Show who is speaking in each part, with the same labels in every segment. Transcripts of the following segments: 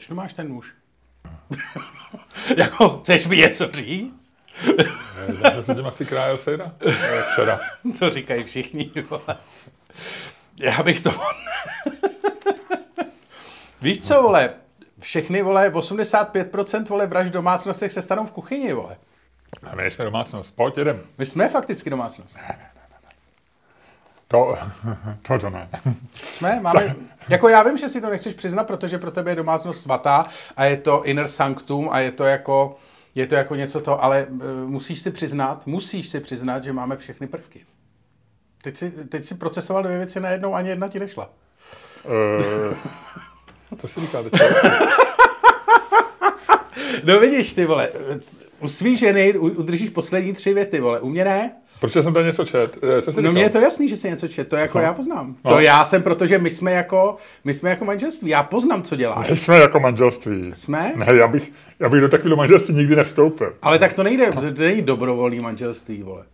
Speaker 1: Proč tu máš ten nůž? jako, chceš mi něco říct?
Speaker 2: Já jsem tím asi krájel sejra. Eh, Včera.
Speaker 1: To říkají všichni, vole. Já bych to... Víš co, vole? Všechny, vole, 85% vole vražd v domácnostech se stanou v kuchyni, vole.
Speaker 2: A my jsme domácnost. Pojď, jedem.
Speaker 1: My jsme fakticky domácnost.
Speaker 2: To, to, to ne.
Speaker 1: Jsme, máme, jako já vím, že si to nechceš přiznat, protože pro tebe je domácnost svatá a je to inner sanctum a je to jako, je to jako něco to, ale uh, musíš si přiznat, musíš si přiznat, že máme všechny prvky. Teď si, teď si procesoval dvě věci najednou, ani jedna ti nešla.
Speaker 2: Uh, to si říká teď.
Speaker 1: No vidíš, ty vole, u svý ženy udržíš poslední tři věty, vole, u mě ne.
Speaker 2: Proč jsem tady něco čet? Eh, Co jsi
Speaker 1: No mně je to jasný, že si něco čet, to jako
Speaker 2: No.
Speaker 1: já poznám.
Speaker 2: No.
Speaker 1: To já jsem, protože my jsme jako, my jsme jako manželství, já poznám, co děláš.
Speaker 2: My jsme jako manželství.
Speaker 1: Jsme?
Speaker 2: Ne, já bych, já bych do takového manželství nikdy nevstoupil.
Speaker 1: Ale tak to nejde, to to není dobrovolný manželství, vole.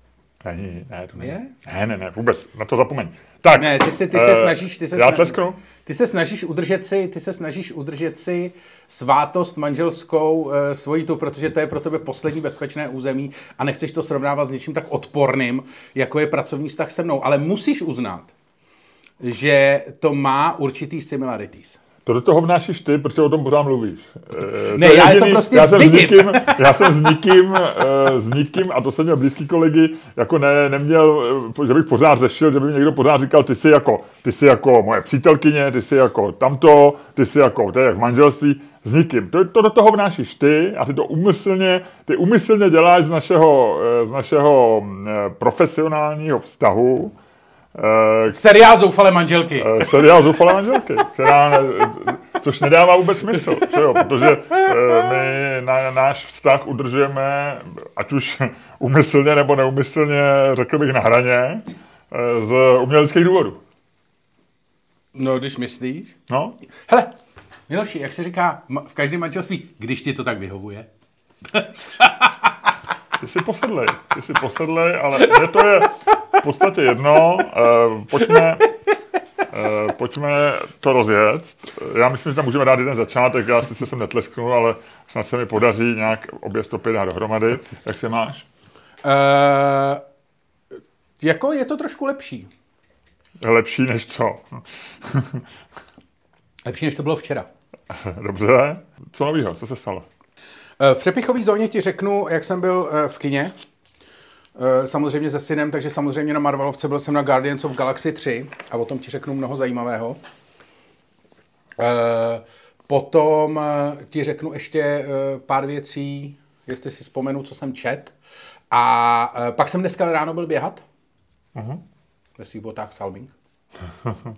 Speaker 2: Není, ne, to není.
Speaker 1: Je?
Speaker 2: Ne, ne, ne, vůbec, na to zapomeň. Tak,
Speaker 1: Ne, ty se, ty se
Speaker 2: eh,
Speaker 1: snažíš, ty se,
Speaker 2: Já
Speaker 1: sna-
Speaker 2: tlesknu?
Speaker 1: ty se snažíš udržet si, ty se snažíš udržet si svátost manželskou e, svojí tu, protože to je pro tebe poslední bezpečné území a nechceš to srovnávat s něčím tak odporným, jako je pracovní vztah se mnou. Ale musíš uznat, že to má určitý similarities.
Speaker 2: To do toho vnášíš ty, protože o tom pořád mluvíš. Eh,
Speaker 1: Ne,
Speaker 2: je
Speaker 1: já to prostě
Speaker 2: já jsem
Speaker 1: vidím.
Speaker 2: S nikým, já jsem s nikým, eh, s nikým, a to jsem měl blízký kolegy, jako ne, neměl, eh, že bych pořád řešil, že by mi někdo pořád říkal, ty jsi jako, ty jsi jako moje přítelkyně, ty jsi jako tamto, ty jsi jako, to je jak v manželství, s nikým. To, to do toho vnášíš ty a ty to umyslně, ty umyslně děláš z našeho, eh, z našeho mm, profesionálního vztahu, eh,
Speaker 1: Seriál Zoufalé manželky.
Speaker 2: Eh, seriál Zoufalé manželky, která ne, což nedává vůbec smysl, že jo, protože eh, my na, náš vztah udržujeme, ať už umyslně nebo neumyslně, řekl bych na hraně, z uměleckých důvodů.
Speaker 1: No, když myslíš.
Speaker 2: No,
Speaker 1: Hele, Miloši, jak se říká v každém manželství, když ti to tak vyhovuje.
Speaker 2: ty jsi posedlej, ty jsi posedlej, ale mně to je podstatě jedno, eh, pojďme, eh, pojďme to rozjet. Já myslím, že tam můžeme dát jeden začátek, já sice jsem netlesknul, ale snad se mi podaří nějak obě stopy dát dohromady. Jak se máš?
Speaker 1: Uh, jako je to trošku lepší.
Speaker 2: Lepší než co?
Speaker 1: Lepší, než to bylo včera.
Speaker 2: Dobře. Co novýho? Co se stalo?
Speaker 1: V přepichové zóně ti řeknu, jak jsem byl v kině. Eh, Samozřejmě se synem, takže samozřejmě na Marvelovce byl jsem na Guardians of Galaxy 3 a o tom ti řeknu mnoho zajímavého. Eh, Potom eh, ti řeknu ještě pár věcí, jestli si vzpomenu, co jsem čet. A pak jsem dneska ráno byl běhat.
Speaker 2: Mhm.
Speaker 1: Ve svých botách Salming.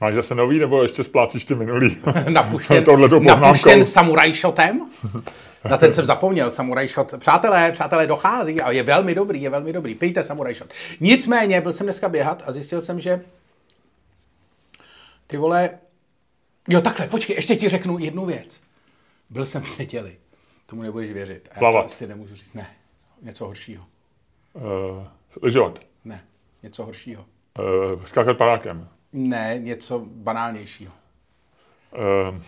Speaker 2: Máš zase nový, nebo ještě splácíš ty minulý?
Speaker 1: napuštěn, napuštěn samuraj shotem. Na ten jsem zapomněl, samuraj shot. Přátelé, přátelé, dochází a je velmi dobrý, je velmi dobrý. Pijte samuraj shot. Nicméně, byl jsem dneska běhat a zjistil jsem, že ty vole, jo takhle, počkej, ještě ti řeknu jednu věc. Byl jsem v neděli, tomu nebudeš věřit. A já
Speaker 2: Plavat.
Speaker 1: to asi nemůžu říct, ne, něco horšího.
Speaker 2: Uh, lyžovat.
Speaker 1: Ne, něco horšího.
Speaker 2: Uh, skákat padákem.
Speaker 1: Ne, něco banálnějšího.
Speaker 2: Uh,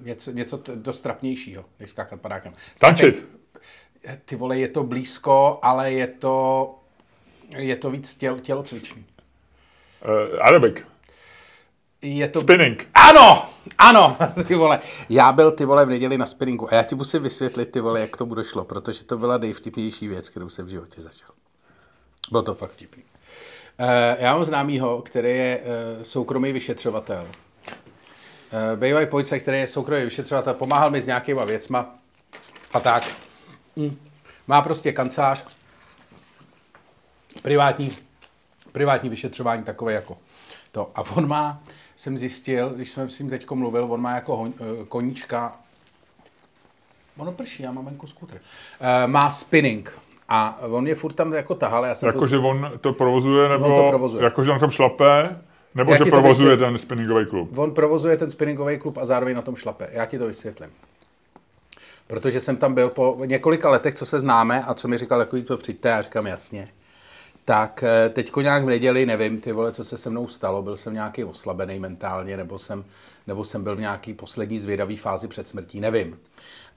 Speaker 1: Něco, něco t- dost trapnějšího, než skákat padákem.
Speaker 2: tančit.
Speaker 1: Ty vole, je to blízko, ale je to, je to víc těl, tělocvičný.
Speaker 2: Uh, aerobik.
Speaker 1: Je to...
Speaker 2: Spinning.
Speaker 1: Ano, ano, ty vole. Já byl ty vole v neděli na spinningu a já ti musím vysvětlit ty vole, jak k tomu došlo, protože to byla nejvtipnější věc, kterou jsem v životě začal. Bylo to fakt vtipný. Uh, já mám známýho, který je uh, soukromý vyšetřovatel. Uh, Bývalý policajt, který je soukromý vyšetřovatel, pomáhal mi s nějakýma věcma a tak. Mm. Má prostě kancelář, privátní, privátní vyšetřování takové jako to. A on má, jsem zjistil, když jsem s ním teď mluvil, on má jako hon, eh, koníčka, ono prší, já mám venku skútr, uh, má spinning. A on je furt tam jako tahal, jsem to-
Speaker 2: Jakože on to provozuje, nebo
Speaker 1: On to provozuje.
Speaker 2: jakože on tam šlape, nebo
Speaker 1: Jak
Speaker 2: že provozuje
Speaker 1: vysvětlím?
Speaker 2: ten spinningový klub.
Speaker 1: On provozuje ten spinningový klub a zároveň na tom šlape. Já ti to vysvětlím. Protože jsem tam byl po několika letech, co se známe a co mi říkal, jako to přijďte, já říkám jasně. tak eh, teďko nějak v neděli, nevím, ty vole, co se se mnou stalo, byl jsem nějaký oslabený mentálně, nebo jsem, nebo jsem byl v nějaký poslední zvědavý fázi před smrtí, nevím.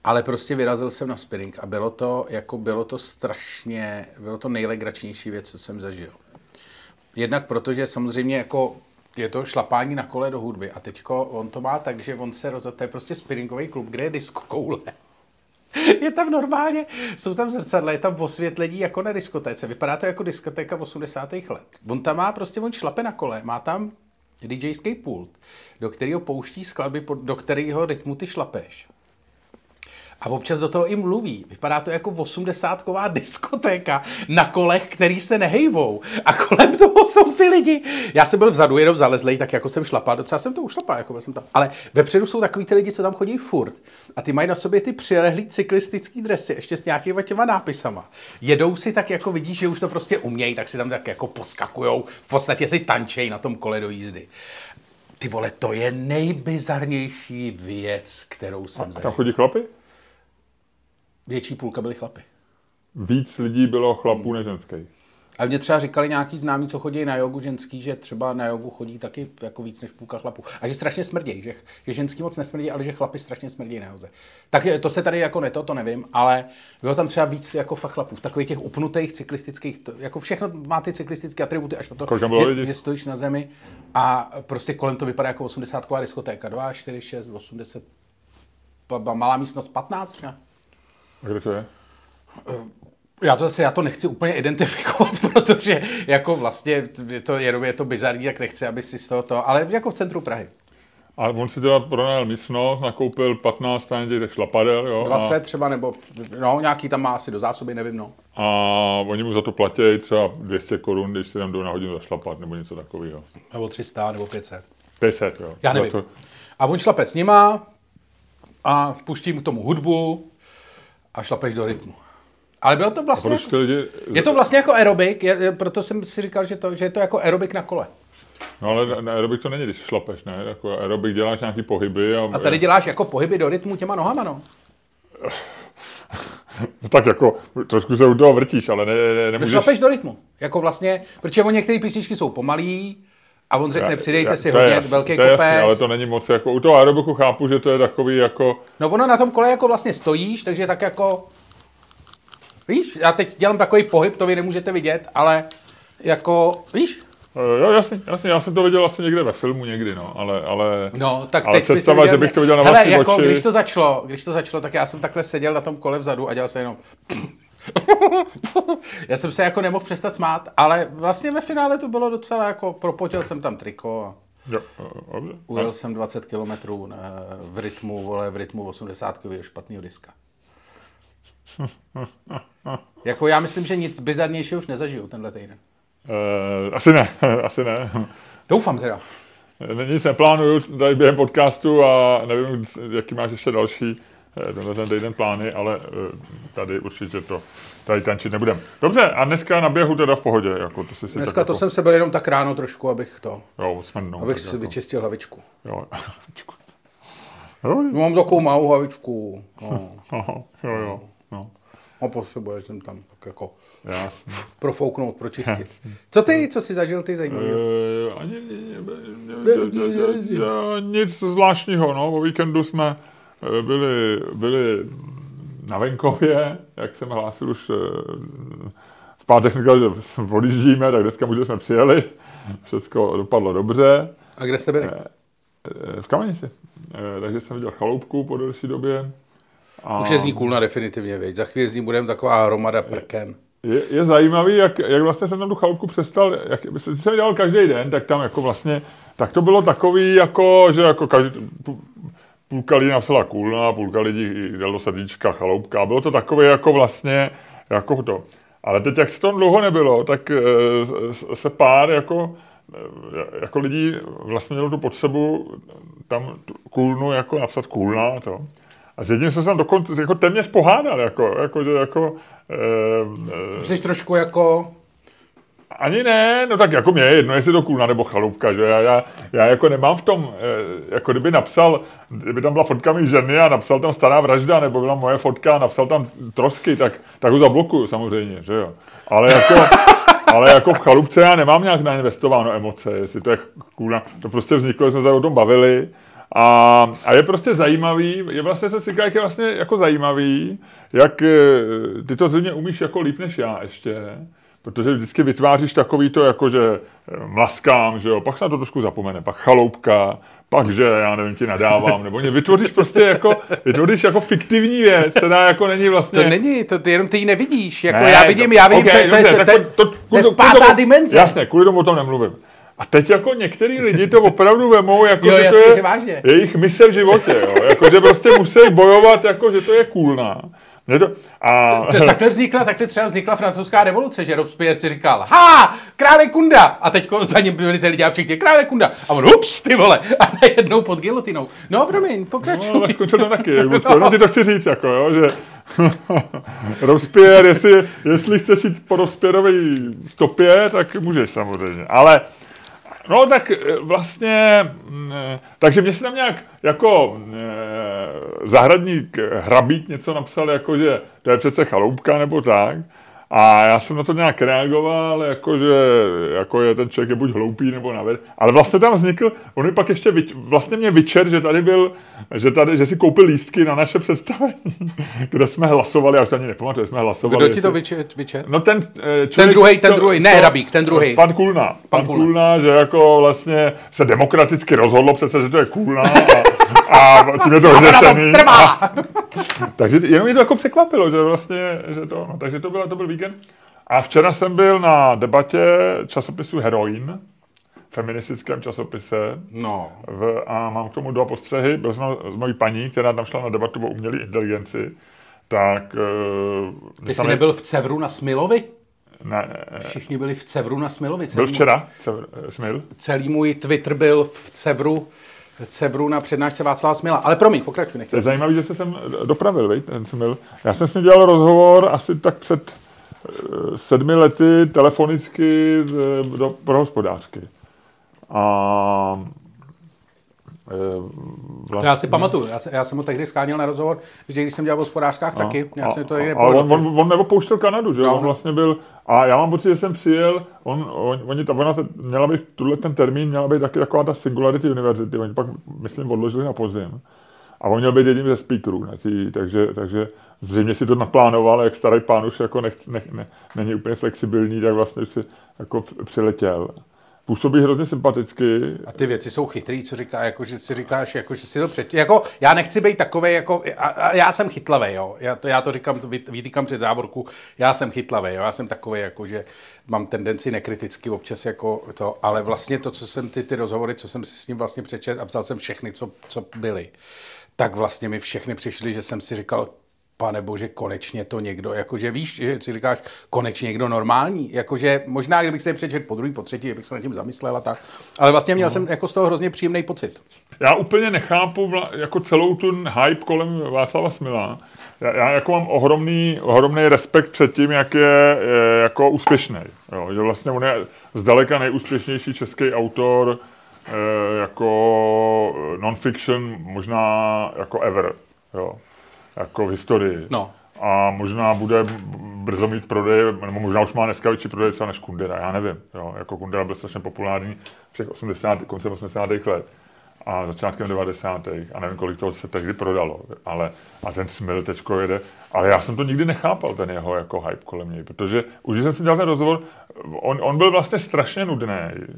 Speaker 1: Ale prostě vyrazil jsem na spinning a bylo to, jako bylo to strašně, bylo to nejlegračnější věc, co jsem zažil. Jednak protože samozřejmě jako je to šlapání na kole do hudby a teďko on to má tak, že on se rozhodl, to je prostě spinningový klub, kde je disco koule. Je tam normálně, jsou tam zrcadla, je tam osvětlení jako na diskotéce. Vypadá to jako diskotéka v 80. let. On tam má prostě, on šlape na kole, má tam DJský pult, do kterého pouští skladby, do kterého rytmu ty šlapeš. A občas do toho i mluví. Vypadá to jako 80ková diskotéka na kolech, který se nehejvou. A kolem toho jsou ty lidi. Já jsem byl vzadu jenom zalezlej, tak jako jsem šlapal. Docela jsem to ušlapal, jako byl jsem tam. Ale vepředu jsou takový ty lidi, co tam chodí furt. A ty mají na sobě ty přilehlý cyklistický dresy, ještě s nějakýma těma nápisama. Jedou si tak, jako vidíš, že už to prostě umějí, tak si tam tak jako poskakujou. V podstatě si tančej na tom kole do jízdy. Ty vole, to je nejbizarnější věc, kterou jsem zažil.
Speaker 2: Tam chodí chlapy?
Speaker 1: Větší půlka byly chlapy.
Speaker 2: Víc lidí bylo chlapů než ženských.
Speaker 1: A mě třeba říkali nějaký známí, co chodí na jogu ženský, že třeba na jogu chodí taky jako víc než půlka chlapů. A že strašně smrdějí, že, že ženský moc nesmrdí, ale že chlapy strašně smrdějí na joze. Tak to se tady jako neto, to nevím, ale bylo tam třeba víc jako fakt chlapů. V takových těch upnutých cyklistických, to, jako všechno má ty cyklistické atributy až na to, že, že, stojíš na zemi a prostě kolem to vypadá jako 80 diskotéka. 2, 4, 6, 80, malá místnost 15. Ne?
Speaker 2: A kde to je?
Speaker 1: Já to zase, já to nechci úplně identifikovat, protože jako vlastně je to, jenom je to bizarní, tak nechci, aby si z toho to, ale jako v centru Prahy.
Speaker 2: A on si teda pronajal místnost, nakoupil 15 stran těch šlapadel, jo?
Speaker 1: 20 a... třeba, nebo no, nějaký tam má asi do zásoby, nevím, no.
Speaker 2: A oni mu za to platí třeba 200 korun, když si tam jdou na hodinu zašlapat, nebo něco takového.
Speaker 1: Nebo 300, nebo 500.
Speaker 2: 500, jo.
Speaker 1: Já nevím. To... A on šlape s nima a puští mu tomu hudbu, a šlapeš do rytmu. Ale bylo to vlastně... Jako, lidi... Je to vlastně jako aerobik, je, proto jsem si říkal, že, to, že je to jako aerobik na kole.
Speaker 2: No ale na aerobik to není, když šlapeš, ne? Jako aerobik děláš nějaký pohyby. A,
Speaker 1: a tady děláš jako pohyby do rytmu těma nohama, no.
Speaker 2: No tak jako, trošku se u toho vrtíš, ale ne, ne, nemůžeš...
Speaker 1: šlapeš do rytmu. Jako vlastně, protože o některé písničky jsou pomalý, a on řekne, já, přidejte já, si hodně jasný, velký
Speaker 2: to kopec. Jasný, ale to není moc jako, u toho aerobiku chápu, že to je takový jako...
Speaker 1: No ono na tom kole jako vlastně stojíš, takže tak jako... Víš, já teď dělám takový pohyb, to vy nemůžete vidět, ale jako, víš?
Speaker 2: Eh, jo, jasně, jasně, já jsem to viděl asi někde ve filmu někdy, no, ale, ale,
Speaker 1: no, tak
Speaker 2: ale
Speaker 1: teď
Speaker 2: představa, viděl, že bych to viděl na
Speaker 1: Hele, jako, oči. když to začalo, když to začalo, tak já jsem takhle seděl na tom kole vzadu a dělal jsem jenom Já jsem se jako nemohl přestat smát, ale vlastně ve finále to bylo docela jako, propotil jsem tam triko a
Speaker 2: jo,
Speaker 1: ujel jsem 20 km v rytmu, vole, v rytmu 80 špatného diska. jako já myslím, že nic bizarnějšího už nezažiju tenhle týden.
Speaker 2: Uh, asi ne, asi ne.
Speaker 1: Doufám teda.
Speaker 2: Nic neplánuju tady během podcastu a nevím, jaký máš ještě další Eh, tenhle ten týden plány, ale eh, tady určitě to tady tančit nebudem. Dobře, a dneska na běhu teda v pohodě. Jako to si
Speaker 1: dneska to jako... jsem se byl jenom tak ráno trošku, abych to...
Speaker 2: Jo, smrdnou.
Speaker 1: Abych si jako... vyčistil hlavičku.
Speaker 2: Jo, hlavičku.
Speaker 1: Jo, no, mám takovou malou hlavičku. No.
Speaker 2: jo, jo, no.
Speaker 1: A potřebuje jsem tam tak jako
Speaker 2: Jasně.
Speaker 1: profouknout, pročistit. Co ty, co jsi zažil ty zajímavý?
Speaker 2: Uh, ani, nic zvláštního, no. O víkendu jsme Eh, byli, byli na venkově, jak jsem hlásil už eh, v pátek říkal, že odjíždíme, tak dneska už jsme přijeli. Všechno dopadlo dobře.
Speaker 1: A kde jste byli?
Speaker 2: Eh, v Kamenici. Takže jsem viděl chaloupku po delší době.
Speaker 1: A... Už je z ní kulna definitivně, věď. Za chvíli z ní budeme taková hromada prken.
Speaker 2: Je, je zajímavý, jak, jak vlastně jsem tam tu chaloupku přestal, jak jsem dělal každý den, tak tam jako vlastně, tak to bylo takový, jako, že jako každý, půlka lidí napsala kůlna, půlka lidí dal do srdíčka chaloupka. Bylo to takové jako vlastně, jako to. Ale teď, jak se to dlouho nebylo, tak eh, se pár jako, eh, jako lidí vlastně mělo tu potřebu tam kůlnu jako napsat kůlna to. A s jedním jsem se tam dokonce jako téměř pohádal, jako, jako jako...
Speaker 1: E, Jsi trošku jako
Speaker 2: ani ne, no tak jako mě je jedno, jestli to kůlna nebo chalupka, že já, já, já jako nemám v tom, eh, jako kdyby napsal, kdyby tam byla fotka mý ženy a napsal tam stará vražda, nebo byla moje fotka a napsal tam trosky, tak, tak ho zablokuju samozřejmě, že jo. Ale jako, ale jako v chalupce já nemám nějak nainvestováno emoce, jestli to je cool. To prostě vzniklo, jsme se o tom bavili. A, a je prostě zajímavý, je vlastně se říká, jak je vlastně jako zajímavý, jak eh, ty to země umíš jako líp než já ještě. Protože vždycky vytváříš takový to, jako že eh, mlaskám, že jo, pak se na to trošku zapomene, pak chaloupka, pak, že já nevím, ti nadávám, nebo ně vytvoříš prostě jako, vytvoříš jako fiktivní věc, která jako není vlastně...
Speaker 1: To není, to ty, jenom ty ji nevidíš, jako ne, já vidím, já vidím, okay, to, to,
Speaker 2: to, to, to, to, to, pátá tomu, dimenze. Jasně, kvůli tomu o tom nemluvím. A teď jako některý lidi to opravdu vemou, jako jo, že jasně, to je že jejich mise v životě, jo? Jako, že prostě musí bojovat, jako, že to je coolná. to,
Speaker 1: a... takhle vznikla, takhle třeba vznikla francouzská revoluce, že Robespierre si říkal, ha, krále kunda, a teď za ním byli ty lidi a všichni, krále kunda, a on, ups, ty vole, a najednou pod gilotinou. No, promiň, pokračuj.
Speaker 2: No, tak skončil to taky, jak no. no, ty to chci říct, jako, jo, že Robespierre, jestli, jestli chceš jít po Robespierreové stopě, tak můžeš samozřejmě, ale No tak eh, vlastně, mm, eh, takže mě se tam nějak jako eh, zahradník hrabík něco napsal, jako že to je přece chaloupka nebo tak. A já jsem na to nějak reagoval, jako že jako je ten člověk je buď hloupý nebo naved. Ale vlastně tam vznikl, on mi pak ještě vyč, vlastně mě vyčer, že tady byl, že, tady, že si koupil lístky na naše představení, kde jsme hlasovali, já se ani nepamatuju, jsme hlasovali.
Speaker 1: Kdo ti to vyčer? vyčer?
Speaker 2: No ten
Speaker 1: člověk, Ten druhý, ten druhý, ne Hrabík, ten druhý.
Speaker 2: Pan Kulna. Pan, pan Kulna. Kulna, že jako vlastně se demokraticky rozhodlo přece, že to je Kulna a, a tím je to vyřešený. takže jenom mě to jako překvapilo, že vlastně, že to, no, takže to, bylo, to byl víkend. A včera jsem byl na debatě časopisu Heroin, feministickém časopise.
Speaker 1: No.
Speaker 2: V, a mám k tomu dva postřehy. Byl jsem s mojí paní, která tam šla na debatu o umělé inteligenci. Tak...
Speaker 1: Uh, Ty jsi nebyl v Cevru na Smilovi?
Speaker 2: Ne.
Speaker 1: Všichni byli v Cevru na Smilovi. Celý
Speaker 2: byl včera Cevr, eh, Smil?
Speaker 1: Celý můj Twitter byl v Cevru Cebru na přednášce Václava Smila. Ale promiň, pokračuj.
Speaker 2: Nechtěl. To je zajímavé, že se sem dopravil, vej, ten Smil. Já jsem s ním dělal rozhovor asi tak před eh, sedmi lety telefonicky do, pro hospodářky. A
Speaker 1: Eh, vlastně... Já si pamatuju, já, se, já jsem ho tehdy skáněl na rozhovor, že když jsem dělal v hospodářkách a, taky, já jsem to
Speaker 2: a, Ale on, on, on neopouštěl Kanadu, že no. on vlastně byl, a já mám pocit, že jsem přijel, on, on, oni, ta, ona měla být, tuhle ten termín měla být taky taková ta Singularity University, oni pak, myslím, odložili na podzim. A on měl být jedním ze speakerů, ne, takže, takže zřejmě si to naplánoval, jak starý pán už jako nech, ne, ne, není úplně flexibilní, tak vlastně si jako přiletěl působí hrozně sympaticky.
Speaker 1: A ty věci jsou chytrý, co říká, jako, že si říkáš, jako, že si to před... Jako, já nechci být takový, jako, a, a, já jsem chytlavý, jo. Já to, já to říkám, to vytýkám před závorku, já jsem chytlavý, jo. Já jsem takový, jako, že mám tendenci nekriticky občas jako to, ale vlastně to, co jsem ty, ty rozhovory, co jsem si s ním vlastně přečet a vzal jsem všechny, co, co byly, tak vlastně mi všechny přišly, že jsem si říkal, pane bože, konečně to někdo, jakože víš, že si říkáš, konečně někdo normální, jakože možná, kdybych se přečet po druhý, po třetí, bych se nad tím zamyslel a tak, ale vlastně měl no. jsem jako z toho hrozně příjemný pocit.
Speaker 2: Já úplně nechápu jako celou tu hype kolem Václava Smila. Já, já jako mám ohromný, ohromný respekt před tím, jak je, je jako úspěšný. Jo, že vlastně on je zdaleka nejúspěšnější český autor e, jako non-fiction, možná jako ever. Jo jako v historii.
Speaker 1: No.
Speaker 2: A možná bude brzo mít prodej, nebo možná už má dneska větší prodej třeba než Kundera, já nevím. Jo. Jako Kundera byl strašně populární v těch 80, koncem 80. let a začátkem 90. a nevím, kolik toho se tehdy prodalo, ale a ten Smil teďko jede, ale já jsem to nikdy nechápal, ten jeho jako hype kolem něj, protože už jsem si dělal ten rozhovor, on, on byl vlastně strašně nudný.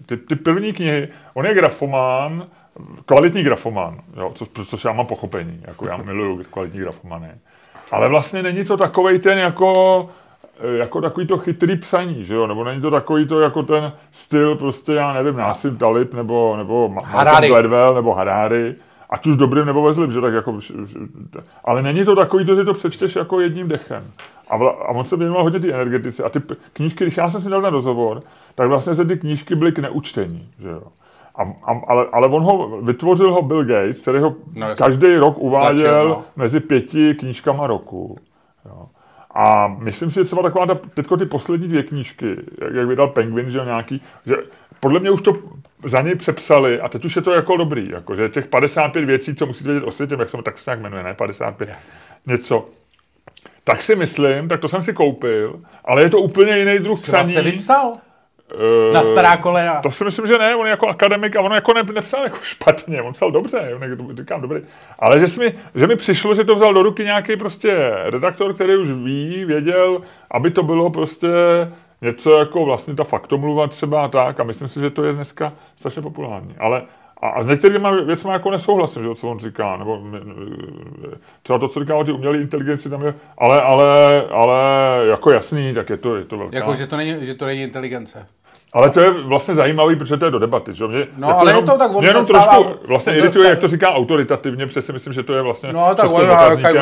Speaker 2: Ty, ty první knihy, on je grafomán, kvalitní grafomán, jo, co, což já mám pochopení, jako já miluju kvalitní grafomany. Ale vlastně není to takový ten jako, jako takový to chytrý psaní, že jo? Nebo není to takový to jako ten styl prostě, já nevím, Nassim Talib, nebo, nebo Harari. Gladwell, nebo Harari. Ať už dobrým nebo vezlým, že tak jako... Ale není to takový, to, že to přečteš jako jedním dechem. A, vla, a on se věnoval hodně ty energetice. A ty knížky, když já jsem si dal ten rozhovor, tak vlastně se ty knížky byly k neučtení, že jo. A, a, ale, ale on ho, vytvořil ho Bill Gates, který ho no, každý rok uváděl tlačil, no. mezi pěti knížkama roku. Jo. A myslím si, že třeba taková ta, teďko ty poslední dvě knížky, jak, jak vydal Penguin, že nějaký, že podle mě už to za něj přepsali a teď už je to jako dobrý, jako, že těch 55 věcí, co musíte vědět o světě, jak se tak se nějak jmenuje, ne, 55, něco, tak si myslím, tak to jsem si koupil, ale je to úplně jiný druh psaní.
Speaker 1: se vypsal?
Speaker 2: Eh,
Speaker 1: Na stará kolena.
Speaker 2: To si myslím, že ne, on je jako akademik a on jako ne, nepsal jako špatně, on psal dobře, on jako, říkám dobrý. Ale že, jsi mi, že mi přišlo, že to vzal do ruky nějaký prostě redaktor, který už ví, věděl, aby to bylo prostě něco jako vlastně ta faktomluva třeba a tak a myslím si, že to je dneska strašně populární. Ale a, a s některými věcmi jako nesouhlasím, že, co on říká, nebo třeba to, co říká o umělé inteligenci, tam je, ale, ale, ale jako jasný, tak je to, je to velká.
Speaker 1: Jako, že to není, že to není inteligence.
Speaker 2: Ale to je vlastně zajímavý, protože to je do debaty. Že? Mě,
Speaker 1: No, ale je to tak,
Speaker 2: mě jenom
Speaker 1: stává-
Speaker 2: trošku vlastně irituje, jak to říká autoritativně, protože si myslím, že to je vlastně
Speaker 1: No, tak on-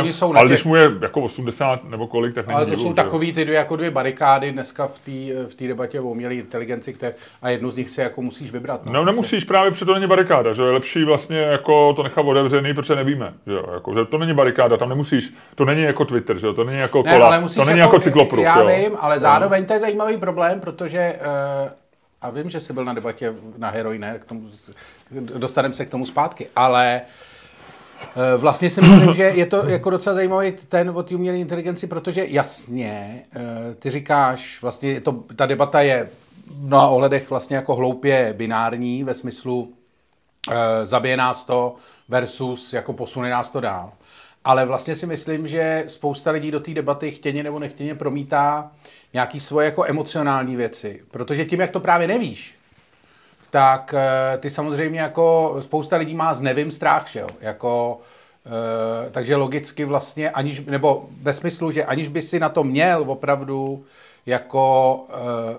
Speaker 1: oni jsou na
Speaker 2: ale když mu je jako 80 nebo kolik, tak není
Speaker 1: Ale to
Speaker 2: divu,
Speaker 1: jsou takový ty dvě, jako dvě barikády dneska v té v té debatě o umělé inteligenci, které, a jednu z nich si jako musíš vybrat.
Speaker 2: No nemusíš právě, protože to není barikáda, že je lepší vlastně jako to nechat otevřený, protože nevíme, že, jo? Jako, že to není barikáda, tam nemusíš, to není jako Twitter, že jo? to není jako
Speaker 1: Ne,
Speaker 2: kola,
Speaker 1: ale musíš
Speaker 2: to není jako, cyklopruh.
Speaker 1: Já vím, ale zároveň to je zajímavý problém, protože uh, a vím, že jsi byl na debatě na heroine, k tomu, dostaneme se k tomu zpátky, ale eh, Vlastně si myslím, že je to jako docela zajímavý ten o té umělé inteligenci, protože jasně, eh, ty říkáš, vlastně to, ta debata je v mnoha ohledech vlastně jako hloupě binární ve smyslu eh, zabije nás to versus jako posune nás to dál. Ale vlastně si myslím, že spousta lidí do té debaty chtěně nebo nechtěně promítá nějaký svoje jako emocionální věci. Protože tím, jak to právě nevíš, tak eh, ty samozřejmě jako spousta lidí má z nevím strach, že jo? Jako, eh, takže logicky vlastně, aniž, nebo ve smyslu, že aniž by si na to měl opravdu jako eh,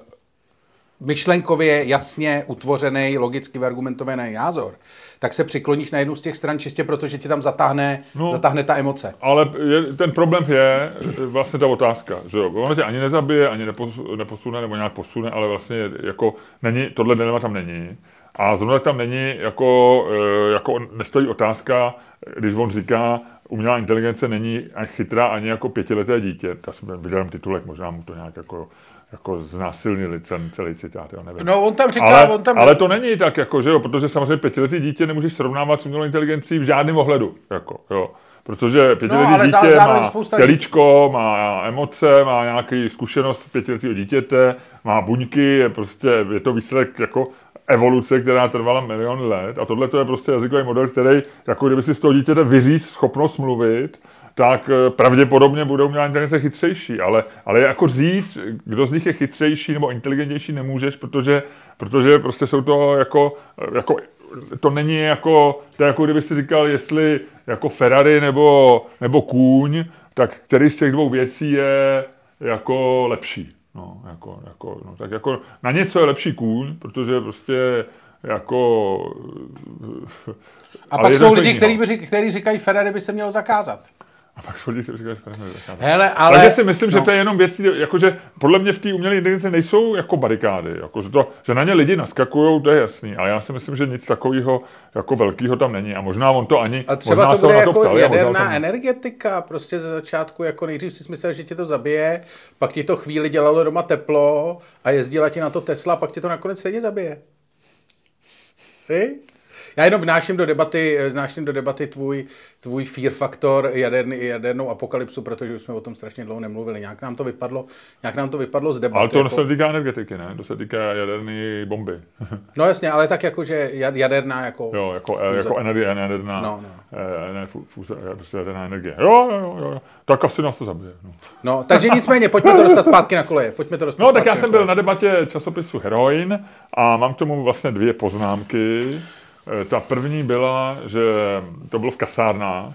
Speaker 1: myšlenkově jasně utvořený, logicky vyargumentovaný názor, tak se přikloníš na jednu z těch stran čistě proto, že tě tam zatáhne, no. Zatáhne ta emoce.
Speaker 2: Ale je, ten problém je vlastně ta otázka, že jo, ono tě ani nezabije, ani neposu- neposune, nebo nějak posune, ale vlastně jako není, tohle dilema tam není. A zrovna tam není, jako, e, jako nestojí otázka, když on říká, umělá inteligence není ani chytrá ani jako pětileté dítě. Já jsem viděl titulek, možná mu to nějak jako, jako znásilnili ten celý citát, jo, nevím.
Speaker 1: No on tam říká,
Speaker 2: Ale,
Speaker 1: on tam...
Speaker 2: ale to není tak, jako, že jo, protože samozřejmě pětiletý dítě nemůžeš srovnávat s umělou inteligencí v žádném ohledu. Jako, jo. Protože pětiletý
Speaker 1: No,
Speaker 2: dítě má tělíčko, má emoce, má nějaký zkušenost pětiletého dítěte, má buňky, je prostě, je to výsledek jako evoluce, která trvala miliony let. A tohle to je prostě jazykový model, který, jako kdyby si z toho dítěte vyříct schopnost mluvit, tak eh, pravděpodobně budou umělá inteligence chytřejší. Ale, ale jako říct, kdo z nich je chytřejší nebo inteligentnější, nemůžeš, protože, protože prostě jsou to jako, jako to není jako, to je jako kdyby si říkal, jestli jako Ferrari nebo, nebo kůň, tak který z těch dvou věcí je jako lepší. No, jako, jako, no, tak jako na něco je lepší kůň, protože prostě jako...
Speaker 1: A pak jsou lidi, kteří říkají, Ferrari by se mělo zakázat.
Speaker 2: A pak že Ferrari zakázat.
Speaker 1: Hele, ale...
Speaker 2: Takže si myslím,
Speaker 1: no.
Speaker 2: že to je jenom věc, jakože podle mě v té umělé inteligenci nejsou jako barikády, jako, že, to, že na ně lidi naskakují, to je jasný, ale já si myslím, že nic takového jako velkého tam není a možná on to ani,
Speaker 1: A třeba
Speaker 2: možná
Speaker 1: to bude
Speaker 2: na to
Speaker 1: jako
Speaker 2: ptali,
Speaker 1: jaderná
Speaker 2: tam-
Speaker 1: energetika, prostě ze začátku, jako nejdřív si myslel, že tě to zabije, pak ti to chvíli dělalo doma teplo a jezdila ti na to Tesla, pak tě to nakonec stejně zabije. Ty? Já jenom vnáším do debaty, vnáším do debaty tvůj, tvůj fear faktor, jaderný, jadernou apokalypsu, protože už jsme o tom strašně dlouho nemluvili. Nějak nám to vypadlo, nějak nám to vypadlo z debaty.
Speaker 2: Ale to
Speaker 1: jako,
Speaker 2: se týká energetiky, ne? To se týká jaderné bomby.
Speaker 1: No jasně, ale tak jako, že jad- jaderná jako...
Speaker 2: jo, jako, eh, jako energie, jaderná,
Speaker 1: No, no.
Speaker 2: eh, ne, eh, prostě jaderná energie. Jo, jo, jo, jo, tak asi nás to zabije. No.
Speaker 1: No, takže nicméně, pojďme to dostat zpátky na koleje. Pojďme to dostat
Speaker 2: No, tak já jsem byl na debatě časopisu Heroin a mám k tomu vlastně dvě poznámky. Eh, Ta první byla, že to bylo v kasárnách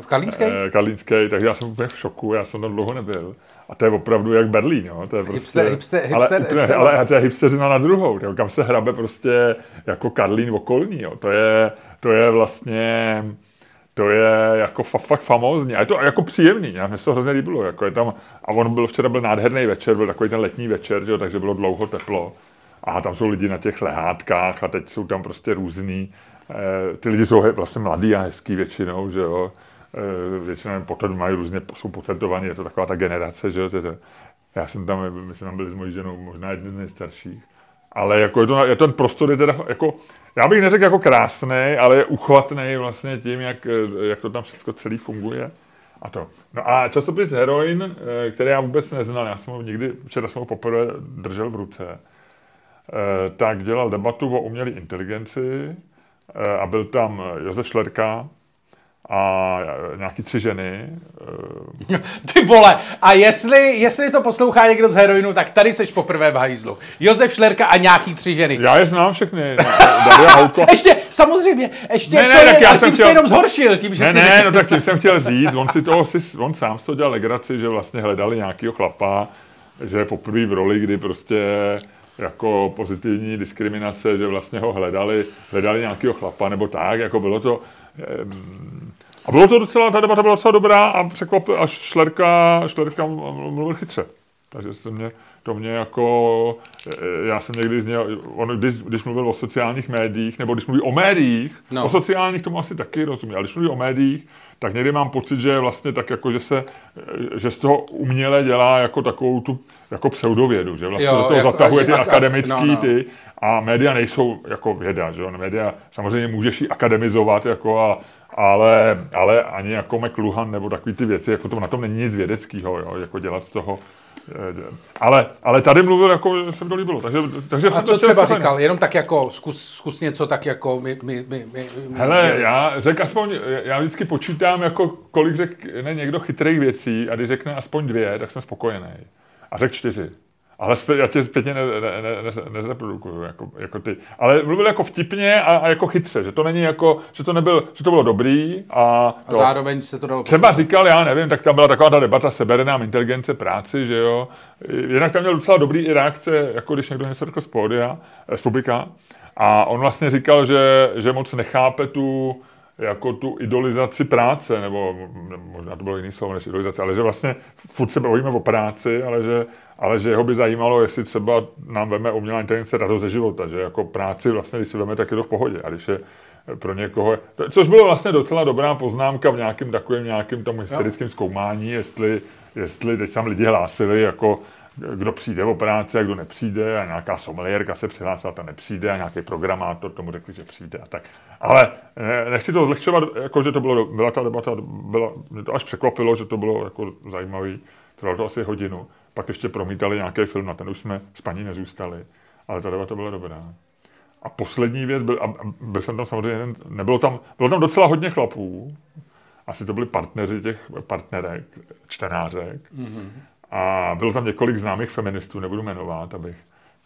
Speaker 1: V Karlínské?
Speaker 2: eh, karlínské, takže já jsem úplně v šoku, já jsem tam dlouho nebyl. A to je opravdu jak Berlín, jo? To je prostě,
Speaker 1: Hipster- hipster-
Speaker 2: ale,
Speaker 1: hipster-
Speaker 2: úplně,
Speaker 1: hipster-
Speaker 2: ale to je hipsteřina na druhou, jo? kam se hrabe prostě jako Karlín okolní, jo? To je, to je vlastně, to je jako fa- fakt famózní. A je to jako příjemný, já mě se to hrozně líbilo. Jako je tam, a on byl včera byl nádherný večer, byl takový ten letní večer, jo, takže bylo dlouho teplo. A tam jsou lidi na těch lehátkách a teď jsou tam prostě různý. Eh, ty lidi jsou vlastně mladí a hezký většinou, že jo. Eh, většinou potom mají různě, jsou potentovaní, je to taková ta generace, že jo. Já jsem tam, my jsme tam byli s mojí ženou, možná jedni z nejstarších. Ale jako je, to, je ten prostor je teda jako, já bych neřekl jako krásný, ale je uchvatný vlastně tím, jak, eh, jak to tam všechno celý funguje. a to. No a časopis Heroin, který já vůbec neznal, já jsem ho nikdy, včera jsem ho poprvé držel v ruce, tak dělal debatu o umělé inteligenci eh, a byl tam Josef Šlerka, a nějaký tři ženy.
Speaker 1: Ty vole, a jestli, jestli to poslouchá někdo z heroinu, tak tady seš poprvé v hajzlu. Josef Šlerka a nějaký tři ženy.
Speaker 2: Já je znám všechny. Daria
Speaker 1: Houko. ještě, samozřejmě, ještě ne, ne, to tak je, já jsem tím chtěl... jenom zhoršil. Tím, že
Speaker 2: ne, si ne, no tak tím jsem chtěl říct, on si toho, si, on sám to dělal legraci, že vlastně hledali nějakého chlapa, že je poprvé v roli, kdy prostě jako pozitivní diskriminace, že vlastně ho hledali, hledali nějakého chlapa nebo tak, jako bylo to, a bylo to docela, ta debata byla docela dobrá a překvapil, až Šlerka, Šlerka mluvil chytře. Takže se mě, to mě jako, e, já jsem někdy z něj, on, když, když mluvil o sociálních médiích, nebo když mluví o médiích, no. o sociálních tomu asi taky rozumí, ale když mluví o médiích, tak někdy mám pocit, že vlastně tak jako, že se, že z toho uměle dělá jako takovou tu, jako pseudovědu, že vlastně jo, do toho jako, zatahuje ty akademický no, no. ty a média nejsou jako věda, že jo, média samozřejmě můžeš ji akademizovat jako a, ale, ale ani jako McLuhan nebo takový ty věci, jako to na tom není nic vědeckého, jo, jako dělat z toho eh, ale, ale tady mluvil, jako se mi to líbilo. Takže, takže
Speaker 1: a co třeba říkal? Jenom tak jako, zkus, zkus něco tak jako my, my, my, my
Speaker 2: Hele, já řekl aspoň, já vždycky počítám, jako kolik řekne někdo chytrých věcí a když řekne aspoň dvě, tak jsem spokojený. A řekl čtyři. Ale já tě zpětně ne, ne, ne, ne, nezreprodukuju, jako, jako ty. Ale mluvil jako vtipně a, a, jako chytře, že to není jako, že to nebyl, že to bylo dobrý a,
Speaker 1: a zároveň se to dalo
Speaker 2: Třeba poslouchat. říkal, já nevím, tak tam byla taková ta debata, sebere nám inteligence práci, že jo. Jinak tam měl docela dobrý i reakce, jako když někdo něco řekl z pódia, z publika. A on vlastně říkal, že, že moc nechápe tu, jako tu idolizaci práce, nebo možná to bylo jiný slovo než idolizace, ale že vlastně furt se bavíme o práci, ale že, ale že jeho by zajímalo, jestli třeba nám veme umělá inteligence radost ze života, že jako práci vlastně, když si veme, tak je to v pohodě. A když je pro někoho, což bylo vlastně docela dobrá poznámka v nějakém takovém nějakým tom historickém zkoumání, jestli, jestli teď tam lidi hlásili, jako kdo přijde o práci a kdo nepřijde a nějaká someliérka se přihlásila, ta nepřijde a nějaký programátor tomu řekl, že přijde a tak. Ale nechci to zlehčovat, jako že to bylo, byla ta debata, byla, mě to až překvapilo, že to bylo jako zajímavý, trvalo to asi hodinu. Pak ještě promítali nějaký film, na ten už jsme s paní nezůstali, ale ta debata byla dobrá. A poslední věc, byl, a byl jsem tam samozřejmě, nebylo tam, bylo tam docela hodně chlapů, asi to byli partneři těch partnerek, čtenářek. Mm-hmm. A bylo tam několik známých feministů, nebudu jmenovat, abych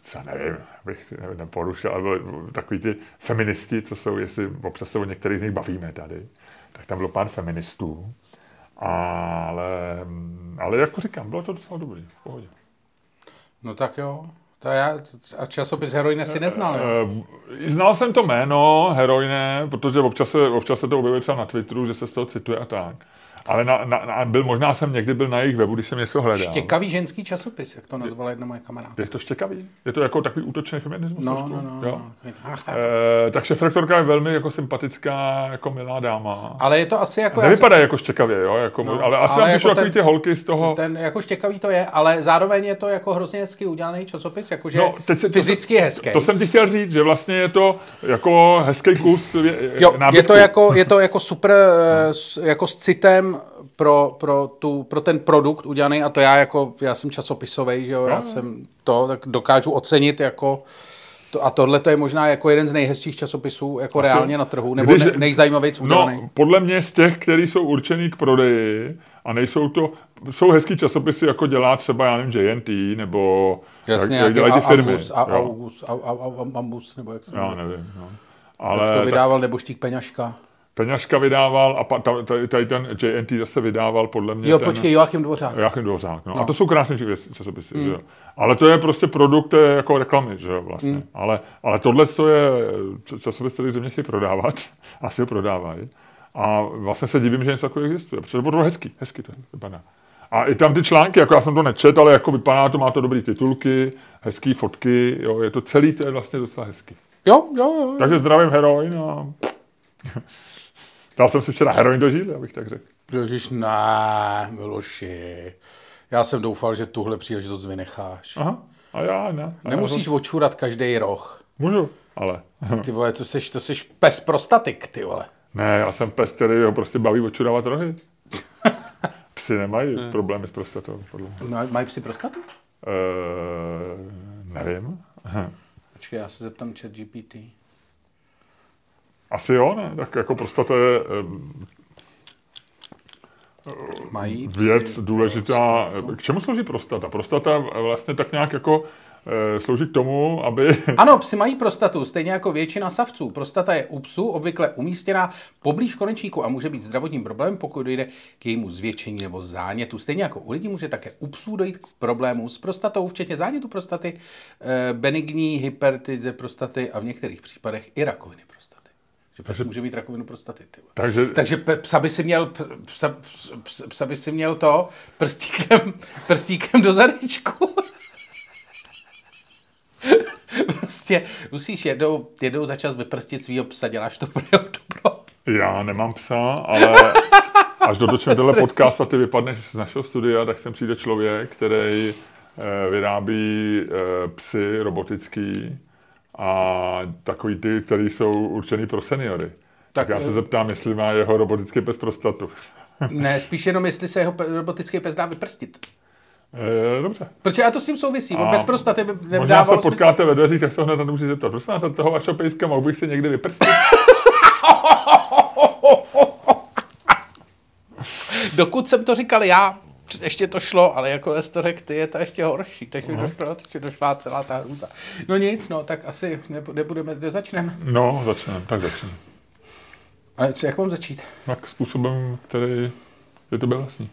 Speaker 2: co nevím, abych neporušil, ale byli takový ty feministi, co jsou, jestli občas se o některých z nich bavíme tady, tak tam bylo pár feministů. Ale, ale jako říkám, bylo to docela dobrý, v pohodě.
Speaker 1: No tak jo. To já, a časopis Heroine si neznal, jo?
Speaker 2: Eh, znal jsem to jméno Heroine, protože občas se, občas se to objevuje třeba na Twitteru, že se z toho cituje a tak. Ale na, na, na, byl, možná jsem někdy byl na jejich webu, když jsem něco hledal.
Speaker 1: Štěkavý ženský časopis, jak to nazvala jedna moje kamarádka.
Speaker 2: Je to štěkavý? Je to jako takový útočný feminismus?
Speaker 1: No, no, no, jo? no.
Speaker 2: Ach, tak. E, tak šefrektorka je velmi jako sympatická, jako milá dáma.
Speaker 1: Ale je to asi jako...
Speaker 2: Nevypadá jsem... jako štěkavě, jo? Jako, no, ale asi ale jako ten, ty holky z toho...
Speaker 1: Ten jako štěkavý to je, ale zároveň je to jako hrozně hezky udělaný časopis, jakože no, teď se, fyzicky
Speaker 2: to,
Speaker 1: hezký.
Speaker 2: To jsem ti chtěl říct, že vlastně je to jako hezký kus je,
Speaker 1: jo, je to jako, je to jako super, no. jako s citem pro, pro, tu, pro ten produkt udělaný a to já jako, já jsem časopisový, že jo, já no. jsem to, tak dokážu ocenit jako to, a tohle to je možná jako jeden z nejhezčích časopisů jako Asi, reálně na trhu, nebo když, ne, nejzajímavější udělaný.
Speaker 2: No, podle mě z těch, který jsou určený k prodeji a nejsou to, jsou hezký časopisy, jako dělá třeba, já nevím, JNT, nebo
Speaker 1: Jasně, jak, jak dělají ty firmy. Ambus, a, August, a, a, a, Ambus, nebo jak se
Speaker 2: Já nevím, no. Ale
Speaker 1: jak to vydával Neboštík Peňažka.
Speaker 2: Peňažka vydával a tady, tady ten JNT zase vydával podle mě.
Speaker 1: Jo,
Speaker 2: ten,
Speaker 1: počkej, Joachim Dvořák.
Speaker 2: Joachim Dvořák, no. no. A to jsou krásné časopisy, mm. že? Ale to je prostě produkt jako reklamy, že jo, vlastně. Mm. Ale, ale tohle to je časopis, který země chtějí prodávat. Asi ho prodávají. A vlastně se divím, že něco takového existuje, protože to bylo hezký, hezky to vypadá. A i tam ty články, jako já jsem to nečet, ale jako vypadá to, má to dobrý titulky, hezký fotky, jo, je to celý, to je vlastně docela hezký.
Speaker 1: Jo, jo, jo.
Speaker 2: Takže zdravím heroin a... Dal jsem si včera heroin do žíly, abych tak řekl.
Speaker 1: Ježiš, ne, Miloši. Já jsem doufal, že tuhle příležitost vynecháš.
Speaker 2: Aha, a já ne.
Speaker 1: A Nemusíš já očurat každý roh.
Speaker 2: Můžu, ale.
Speaker 1: ty vole, to jsi, to jsi pes prostatik, ty vole.
Speaker 2: Ne, já jsem pes, který ho prostě baví očurávat rohy. Psy nemají hmm. problémy s prostatou, podle mě.
Speaker 1: No, mají psi prostatu?
Speaker 2: Uh, nevím.
Speaker 1: Počkej, já se zeptám chat GPT.
Speaker 2: Asi jo, ne? Tak jako prostata je um,
Speaker 1: Mají
Speaker 2: věc důležitá.
Speaker 1: prostatu?
Speaker 2: K čemu slouží prostata? Prostata vlastně tak nějak jako eh, slouží k tomu, aby...
Speaker 1: Ano, psi mají prostatu, stejně jako většina savců. Prostata je u psů obvykle umístěná poblíž konečníku a může být zdravotním problémem, pokud dojde k jejímu zvětšení nebo zánětu. Stejně jako u lidí může také u psů dojít k problému s prostatou, včetně zánětu prostaty, eh, benigní hypertize prostaty a v některých případech i rakoviny prostaty. Že pes může mít rakovinu prostaty. Ty.
Speaker 2: Takže,
Speaker 1: Takže psa by si měl, psa, psa, psa by si měl to prstíkem, prstíkem do zadečku. prostě musíš jednou, jednou za čas vyprstit svýho psa, děláš to pro jeho dobro.
Speaker 2: já nemám psa, ale až tenhle podcast a ty vypadneš z našeho studia, tak sem přijde člověk, který eh, vyrábí eh, psy robotický a takový ty, který jsou určený pro seniory. Tak,
Speaker 1: Tak,
Speaker 2: já se
Speaker 1: eh,
Speaker 2: zeptám, jestli má jeho robotický pes prostatu.
Speaker 1: Ne, spíš jenom, jestli se jeho robotický pes dá vyprstit.
Speaker 2: Eh, dobře.
Speaker 1: Protože já to s tím souvisí. On
Speaker 2: A
Speaker 1: bez prostaty by
Speaker 2: Možná se
Speaker 1: nedával smysl.
Speaker 2: potkáte ve dveřích, tak se ho hned musí zeptat. Prosím vás, od toho vašeho pejska mohl bych si někdy vyprstit?
Speaker 1: Dokud jsem to říkal já, ještě to šlo, ale jako to řekl ty, je to ještě horší. Teď už došlo, teď došla celá ta hrůza. No nic, no, tak asi nebu- nebudeme, kde začneme.
Speaker 2: No, začneme, tak začneme.
Speaker 1: A co, jak mám začít?
Speaker 2: Tak způsobem, který je to vlastní.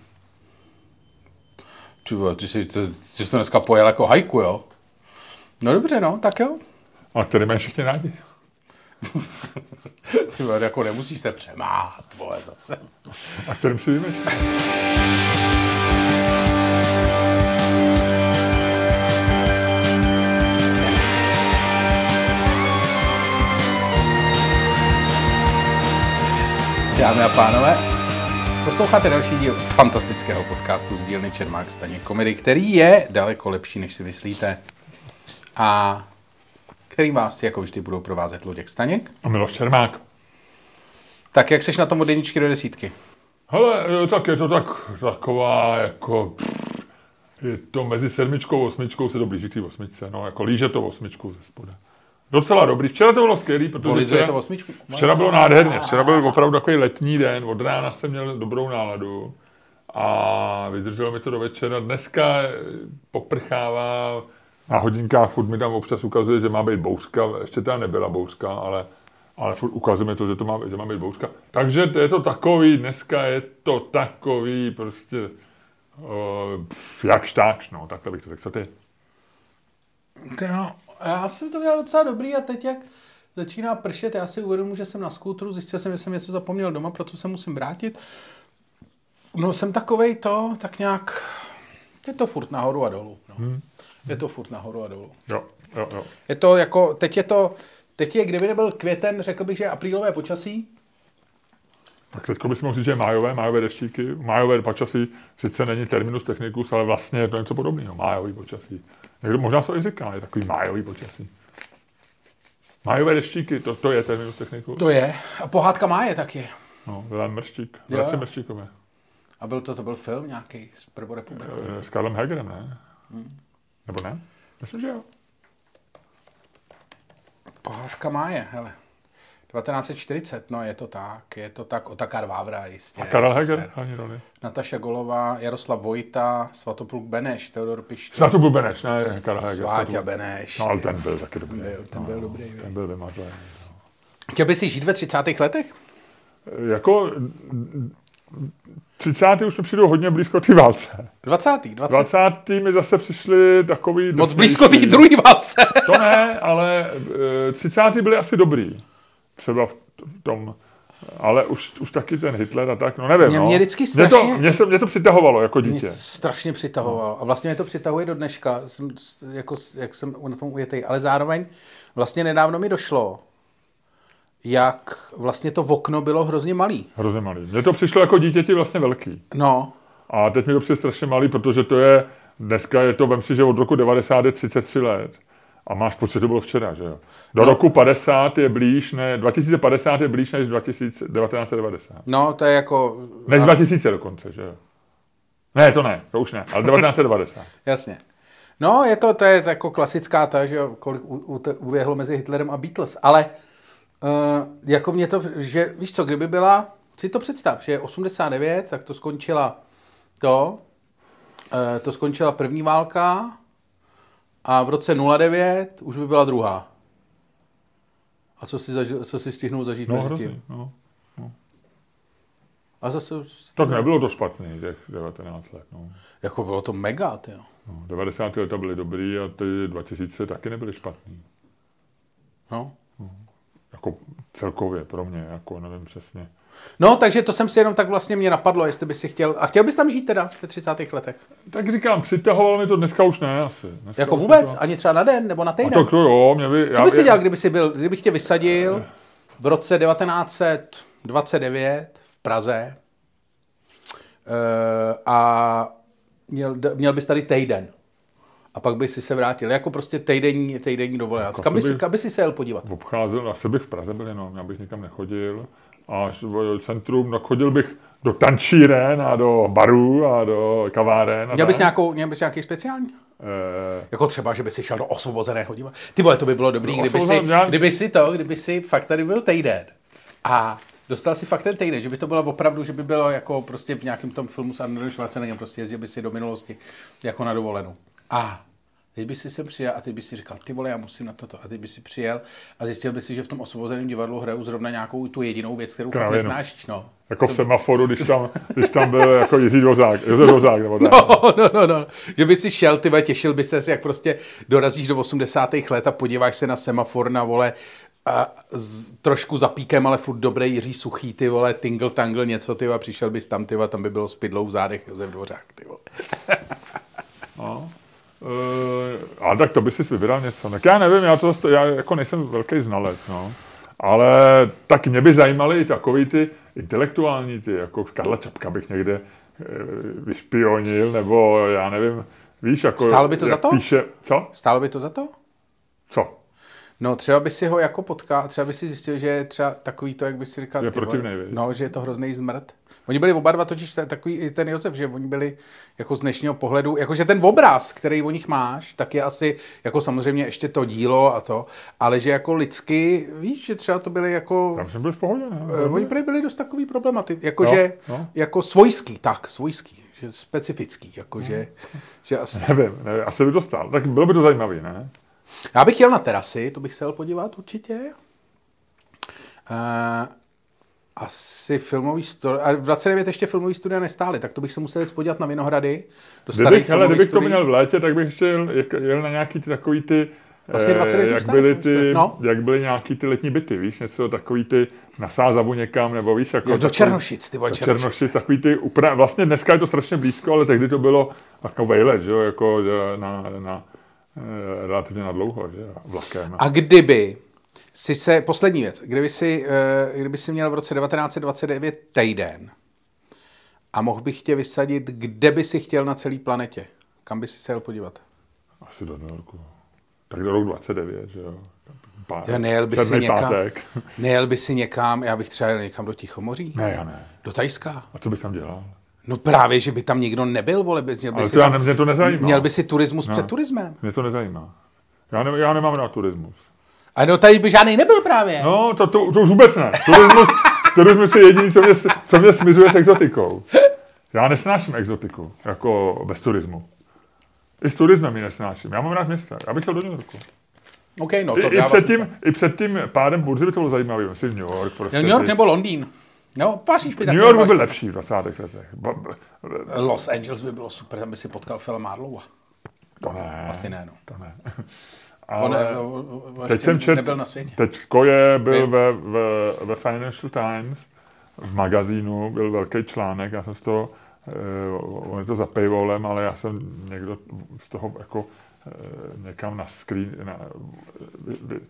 Speaker 1: Ty, vole, ty, jsi, ty, ty jsi to dneska pojel jako hajku, jo? No dobře, no, tak jo.
Speaker 2: A který mají všichni rádi.
Speaker 1: Ty vole, jako nemusíš se přemáhat, vole, zase.
Speaker 2: A kterým si vymýšlíš.
Speaker 1: Dámy a pánové, posloucháte další díl fantastického podcastu z dílny Čermák Staně Komedy, který je daleko lepší, než si myslíte. A který vás jako vždy budou provázet Luděk Staněk.
Speaker 2: A Miloš Čermák.
Speaker 1: Tak jak seš na tom od jedničky do desítky?
Speaker 2: Hele, jo, tak je to tak, taková jako... Je to mezi sedmičkou a osmičkou se to blíží k té osmičce. No, jako líže to osmičku ze spoda. Docela dobrý. Včera to bylo skvělý, protože
Speaker 1: Volizuje
Speaker 2: včera,
Speaker 1: to osmičku?
Speaker 2: včera bylo nádherně. Včera byl opravdu takový letní den. Od rána jsem měl dobrou náladu a vydrželo mi to do večera. Dneska eh, poprchává na hodinkách, furt mi tam občas ukazuje, že má být bouřka. Ještě teda nebyla bouřka, ale, ale furt ukazuje mi to, že, to má, že má být bouřka. Takže to je to takový, dneska je to takový prostě uh, jak štáč, no, takhle bych to řekl. Co ty?
Speaker 1: Ty no, já jsem to měl docela dobrý a teď jak začíná pršet, já si uvědomuji, že jsem na skútru, zjistil jsem, že jsem něco zapomněl doma, proto se musím vrátit. No jsem takovej to, tak nějak, je to furt nahoru a dolů. No. Hmm. Je to furt nahoru a dolů.
Speaker 2: Jo, jo, jo.
Speaker 1: Je to jako, teď je to, teď je, kdyby nebyl květen, řekl bych, že je aprílové počasí.
Speaker 2: Tak teď bys mohl říct, že májové, májové deštíky, májové počasí sice není terminus technicus, ale vlastně je to něco podobného, májový počasí. Někdo možná se i říká, je takový májový počasí. Májové deštíky, to, to je terminus technicus.
Speaker 1: To je. A pohádka máje taky.
Speaker 2: No, Vilém Mrštík. Vraci Mrštíkové.
Speaker 1: A byl to, to byl film nějaký s prvorepublikou.
Speaker 2: Eh, S Karlem Hegerem, ne? Nebo ne? Myslím, že jo.
Speaker 1: Pohádka máje, hele. 1940, no je to tak, je to tak, Otakar Vávra jistě.
Speaker 2: A Karel. Heger, hlavní roli.
Speaker 1: Nataša Golová, Jaroslav Vojta, Svatopluk Beneš, Teodor
Speaker 2: to byl Beneš, ne? Karel Heger.
Speaker 1: Sváťa
Speaker 2: Svatopluk.
Speaker 1: Beneš.
Speaker 2: No, ale ten byl taky dobrý.
Speaker 1: Byl, ten byl dobrý, jo.
Speaker 2: Ten byl vymazaný.
Speaker 1: Chtěl bys si žít ve 30. letech?
Speaker 2: Jako 30. už mi přijdou hodně blízko té válce.
Speaker 1: 20. 20.
Speaker 2: 20. mi zase přišli takový...
Speaker 1: Moc blízko té druhé válce.
Speaker 2: To ne, ale eh, 30. byly asi dobrý. Třeba v tom... Ale už, už taky ten Hitler a tak, no nevím.
Speaker 1: Mě-
Speaker 2: no.
Speaker 1: mě vždycky
Speaker 2: mě, to,
Speaker 1: strašně-
Speaker 2: mě, se, mě to přitahovalo jako
Speaker 1: Mě
Speaker 2: dítě.
Speaker 1: to strašně přitahovalo. A vlastně mě to přitahuje do dneška, jsem, jako, jak jsem na tom ujetej. Ale zároveň vlastně nedávno mi došlo, jak vlastně to okno bylo hrozně malý.
Speaker 2: Hrozně malý. Mně to přišlo jako dítěti vlastně velký.
Speaker 1: No,
Speaker 2: A teď mi to přijde strašně malý, protože to je, dneska je to, vem si, že od roku 90 je 33 let. A máš pocit, že to bylo včera, že jo? Do
Speaker 1: No.
Speaker 2: roku 50 je blíž, ne, 2050 je blíž než 2000 1990.
Speaker 1: no, to je jako...
Speaker 2: Než
Speaker 1: a-
Speaker 2: 2000 dokonce, že jo? Ne, to ne, to už ne, ale 1990.
Speaker 1: Jasně. No, je to, to je jako klasická ta, že jo, kolik u- u- uběhlo mezi Hitlerem a Beatles, ale uh, jako mě to, že víš co, kdyby byla, si to představ, že je 89, tak to skončila to, uh, to skončila první válka a v roce 09 už by byla druhá. A co si, zažil, co si stihnul zažít
Speaker 2: No,
Speaker 1: mezi
Speaker 2: hrozný,
Speaker 1: tím?
Speaker 2: no.
Speaker 1: A zase,
Speaker 2: Tak nebylo to špatný, těch 19 let, no.
Speaker 1: jako bylo to mega, ty jo.
Speaker 2: no 90 leta byly dobrý a ty 2000 taky nebyly špatný.
Speaker 1: No.
Speaker 2: Jako celkově pro mě, jako nevím přesně.
Speaker 1: No, takže to jsem si jenom tak vlastně mě napadlo, jestli by si chtěl, a chtěl bys tam žít teda ve 30. letech?
Speaker 2: Tak říkám, přitahovalo mi to dneska už ne asi. Dneska
Speaker 1: Jako vůbec?
Speaker 2: To...
Speaker 1: Ani třeba na den nebo na
Speaker 2: A
Speaker 1: týden?
Speaker 2: to, jo, mě by...
Speaker 1: Co by si dělal, kdyby jsi byl, kdybych tě vysadil v roce 1929 v Praze eh, a měl, měl bys tady týden. A pak bys si se vrátil. Jako prostě týdenní, týdenní dovolená.
Speaker 2: Jako
Speaker 1: Kam by, si, kam by si se jel podívat?
Speaker 2: Obcházel, asi bych v Praze byl jenom, já bych nikam nechodil. A centrum, tak chodil bych do tančíren a do barů a do kaváren. A
Speaker 1: Měl bys, nějakou, měl bys nějaký speciální?
Speaker 2: Eh,
Speaker 1: Jako třeba, že by si šel do osvobozeného divadla. Ty vole, to by bylo dobrý,
Speaker 2: Do
Speaker 1: kdyby si,
Speaker 2: osvobozeného-
Speaker 1: kdyby si to, kdyby si fakt tady byl týden a dostal si fakt ten týden, že by to bylo opravdu, že by bylo jako prostě v nějakém tom filmu s Arnoldem Schwarzeneggerem, prostě jezdil by si do minulosti jako na dovolenou. A teď by si sem přijel a teď by si říkal, ty vole, já musím na toto. A teď by si přijel a zjistil by si, že v tom osvobozeném divadlu hrajou zrovna nějakou tu jedinou věc, kterou fakt nesnášíš. No.
Speaker 2: jako v semaforu, když tam, když tam byl jako Jiří Dvořák, Josef Dvořák, nebo tak.
Speaker 1: No, no, no, no. Že by si šel, ty vole, těšil by ses, jak prostě dorazíš do 80. let a podíváš se na semafor na vole a s, trošku zapíkem, ale furt dobrý Jiří Suchý, ty vole, tingle tangle něco, ty vole, a přišel bys tam, ty vole, tam by bylo s pidlou v zádech Josef Dvořák, ty vole.
Speaker 2: No. Uh, ale tak to by si vybral něco. Tak já nevím, já, to, já jako nejsem velký znalec, no. Ale tak mě by zajímaly i takový ty intelektuální, ty, jako Karla Čapka bych někde eh, vyšpionil, nebo já nevím, víš, jako...
Speaker 1: Stálo by to za to?
Speaker 2: Píše, co?
Speaker 1: Stálo by to za to?
Speaker 2: Co?
Speaker 1: No, třeba by si ho jako potkal, třeba by si zjistil, že je třeba takový to, jak by si říkal,
Speaker 2: Je
Speaker 1: vole,
Speaker 2: protivnej,
Speaker 1: no, že je to hrozný zmrt. Oni byli oba dva totiž ta- takový, ten Josef, že oni byli jako z dnešního pohledu, jakože ten obraz, který o nich máš, tak je asi jako samozřejmě ještě to dílo a to, ale že jako lidsky, víš, že třeba to byli jako,
Speaker 2: Tam jsem byl v pohodě, ne?
Speaker 1: eh, oni prý byli dost takový problematy,
Speaker 2: No,
Speaker 1: jakože,
Speaker 2: no.
Speaker 1: jako svojský, tak, svojský, že specifický, jakože, že asi,
Speaker 2: Nevím, nevím, asi by to stál. Tak bylo by to zajímavý, ne?
Speaker 1: Já bych jel na terasy, to bych se jel podívat určitě. Uh, asi filmový studio, a v 29 ještě filmový studia nestály, tak to bych se musel jít podívat na Vinohrady. Do starých
Speaker 2: Kdybych,
Speaker 1: filmových
Speaker 2: kdybych to
Speaker 1: studií.
Speaker 2: měl v létě, tak bych ještě jel, jel na nějaký ty takový ty,
Speaker 1: Vlastně
Speaker 2: eh,
Speaker 1: 29 už
Speaker 2: jak byly ty,
Speaker 1: no.
Speaker 2: jak byly nějaký ty letní byty, víš, něco takový ty na Sázavu někam, nebo víš, jako
Speaker 1: Jo, do Černošic, ty vole, Černošic.
Speaker 2: Černošic, takový ty, upra- vlastně dneska je to strašně blízko, ale tehdy to bylo jako vejlet, že jo, jako že na, na, eh, relativně na dlouho, že jo, vlakem.
Speaker 1: A kdyby si se, poslední věc, kdyby si, eh, kdyby si měl v roce 1929 týden a mohl bych tě vysadit, kde by si chtěl na celé planetě? Kam by si se jel podívat?
Speaker 2: Asi do New Yorku. Tak do roku 29, že jo. Pá,
Speaker 1: Já nejel by si někam,
Speaker 2: pátek.
Speaker 1: nejel by si někam, já bych třeba jel někam do Tichomoří,
Speaker 2: Ne, já ne.
Speaker 1: do Tajska.
Speaker 2: A co bys tam dělal?
Speaker 1: No právě, že by tam nikdo nebyl, vole, by, měl by
Speaker 2: Ale
Speaker 1: si
Speaker 2: to já
Speaker 1: tam,
Speaker 2: ne, mě to nezajímá.
Speaker 1: měl by si turismus
Speaker 2: No.
Speaker 1: před turismem.
Speaker 2: Mě to nezajímá. Já, ne, já nemám rád turismus.
Speaker 1: A no tady by žádný nebyl právě.
Speaker 2: No, to, to, to už vůbec ne. Turismus, turismus je jediný, co mě, co mě smizuje s exotikou. Já nesnáším exotiku, jako bez turismu. I s turismem ji nesnáším. Já mám rád města. Já bych chtěl do New Yorku.
Speaker 1: OK, no
Speaker 2: I,
Speaker 1: to
Speaker 2: i,
Speaker 1: dává
Speaker 2: před tím, I před tím pádem burzy by to bylo zajímavé. Myslím New York. Prostě
Speaker 1: New York
Speaker 2: ty-
Speaker 1: nebo Londýn. No, Paříž by
Speaker 2: New York by byl lepší v 20. letech.
Speaker 1: Los Angeles by bylo super, tam by si potkal Phila Marlowa.
Speaker 2: to ne.
Speaker 1: Asi ne, no.
Speaker 2: To ne. Ale
Speaker 1: on, on, on
Speaker 2: teď jsem čet,
Speaker 1: nebyl na světě.
Speaker 2: teď Koje byl ve, ve, ve Financial Times, v magazínu, byl velký článek, já jsem z toho, eh, on je to za paywallem, ale já jsem někdo z toho jako eh, někam na screen, na, vy, vy,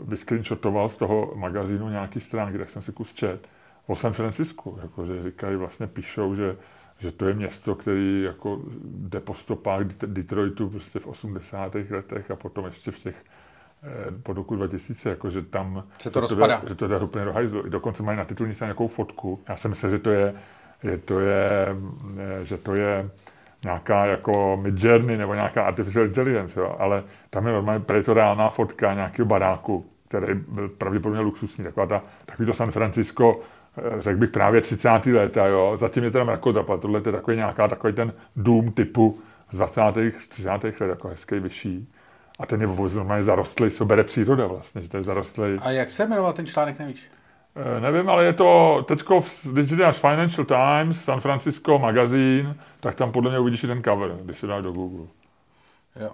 Speaker 2: vyscreenshotoval z toho magazínu nějaký stránky, tak jsem si kus čet o San Francisku, jakože říkají, vlastně píšou, že, že to je město, který jako jde po stopách Det- Detroitu prostě v 80. letech a potom ještě v těch eh, po roku 2000, jakože tam
Speaker 1: Se to
Speaker 2: že
Speaker 1: rozpadá.
Speaker 2: jde, že to jde úplně do hajzlu. Dokonce mají na titulnici nějakou fotku. Já jsem myslel, že to je je to je, eh, že to je nějaká jako Midjourney nebo nějaká artificial intelligence, jo, ale tam je normálně pretoriálná fotka nějakého baráku, který byl pravděpodobně luxusní, taková ta, takový to San Francisco, řekl bych právě 30. léta, jo, zatím je teda mrakodrapa, tohle je takový nějaká, takový ten dům typu z 20. 30. let, jako hezký, vyšší. A ten je normálně zarostlý, co bere příroda vlastně, že to je zarostlý.
Speaker 1: A jak se jmenoval ten článek, nevíš?
Speaker 2: E, nevím, ale je to teďko, když dáš Financial Times, San Francisco magazín, tak tam podle mě uvidíš i ten cover, když se dáš do Google.
Speaker 1: Jo.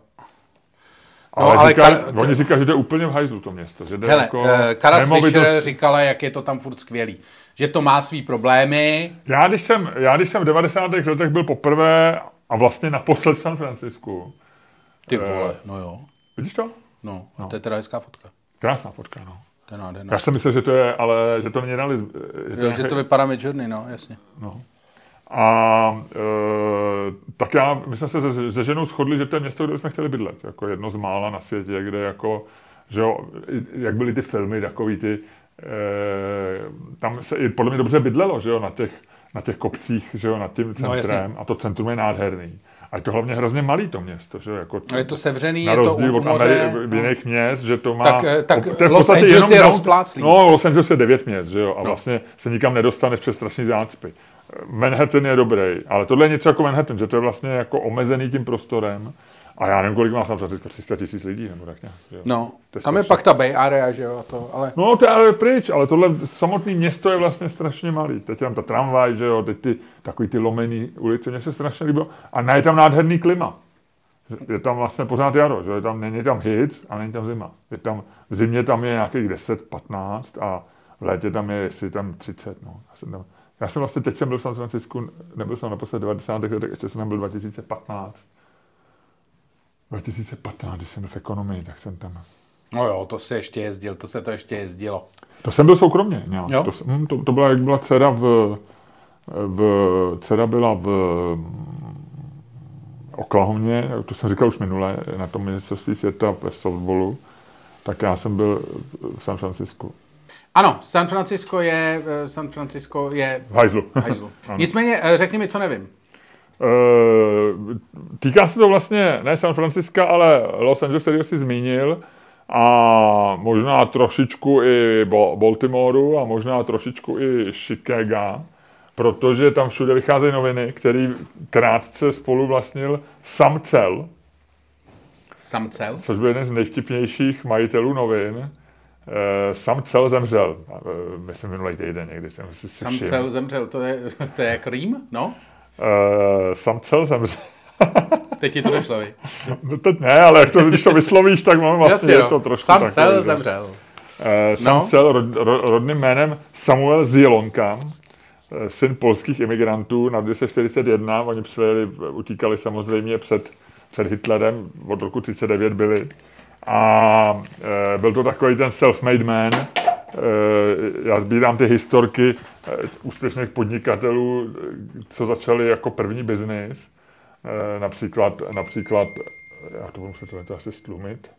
Speaker 2: Ale, no, ale říká, kar... oni říkají, že to je úplně v hajzlu to město. Že
Speaker 1: Hele, jako uh, Kara nemovitost... říkala, jak je to tam furt skvělý. Že to má svý problémy.
Speaker 2: Já když jsem, já, když jsem v 90. letech byl poprvé a vlastně naposled v San Francisku.
Speaker 1: Ty vole, uh, no jo.
Speaker 2: Vidíš to?
Speaker 1: No, a no. to je teda hezká fotka.
Speaker 2: Krásná fotka, no.
Speaker 1: To je nádherná.
Speaker 2: Já jsem myslel, že to je, ale že to není realism.
Speaker 1: Jo, že to vypadá Midjourney, no, jasně.
Speaker 2: No. A e, tak já, my jsme se se, se ženou shodli, že to je město, kde jsme chtěli bydlet. Jako jedno z mála na světě, kde jako, že jo, jak byly ty filmy, takový ty, e, tam se i podle mě dobře bydlelo, že jo, na těch, na těch kopcích, že jo, nad tím no, centrem. No, a to centrum je nádherný. A je to hlavně hrozně malý to město, že jako
Speaker 1: je to sevřený,
Speaker 2: na
Speaker 1: je to
Speaker 2: od moře, v jiných no. měst, že to má...
Speaker 1: Tak, eh, tak to je Los Angeles je rozpláclý.
Speaker 2: No, Los Angeles je devět měst, že jo, a no. vlastně se nikam nedostaneš přes strašný zácpy. Manhattan je dobrý, ale tohle je něco jako Manhattan, že to je vlastně jako omezený tím prostorem. A já nevím, kolik má San Francisco, 300 tisíc lidí, nebo tak nějak. Jo.
Speaker 1: No, je tam je pak ta Bay Area, že jo, to, ale...
Speaker 2: No, to je ale pryč, ale tohle samotné město je vlastně strašně malý. Teď je tam ta tramvaj, že jo, teď ty, takový ty lomený ulice, mně se strašně líbilo. A je tam nádherný klima. Je tam vlastně pořád jaro, že je tam, není tam hit a není tam zima. Je tam, v zimě tam je nějakých 10, 15 a v létě tam je, jestli tam 30, no. Já jsem tam, já jsem vlastně, teď jsem byl v San Francisku, nebyl jsem naposled 90. letech, ještě jsem tam byl 2015. 2015, když jsem byl v ekonomii, tak jsem tam.
Speaker 1: No jo, to se ještě jezdil, to se to ještě jezdilo.
Speaker 2: To jsem byl soukromně, jo. jo? To, hm, to, to, byla, jak byla dcera v, v, dcera byla v Oklahomě, to jsem říkal už minule, na tom ministerství světa v softballu, tak já jsem byl v San Francisku.
Speaker 1: Ano, San Francisco je, eh, San Francisco je...
Speaker 2: V hajzlu.
Speaker 1: hajzlu. Nicméně, eh, řekni mi, co nevím.
Speaker 2: Uh, týká se to vlastně ne San Francisco, ale Los Angeles, který jsi zmínil, a možná trošičku i Baltimoreu a možná trošičku i Chicago, protože tam všude vycházejí noviny, který krátce spolu vlastnil Samcel.
Speaker 1: Samcel?
Speaker 2: Což byl jeden z nejvtipnějších majitelů novin sam cel zemřel, uh, myslím minulý týden někdy jsem si
Speaker 1: Sam cel zemřel, to je, to je jak rým, no?
Speaker 2: Uh, sam cel zemřel.
Speaker 1: teď ti to došlo, vy?
Speaker 2: No teď ne, ale jak to, když to vyslovíš, tak mám vlastně Jasně, je to trošku
Speaker 1: Sam cel zemřel.
Speaker 2: Uh, sam no? cel rod, rod, rodným jménem Samuel Zielonka, syn polských imigrantů na 241, oni přijeli, utíkali samozřejmě před, před Hitlerem, od roku 39 byli a e, byl to takový ten self-made man. E, já sbírám ty historky e, úspěšných podnikatelů, co začali jako první biznis. E, například, například, já to budu muset to asi stlumit,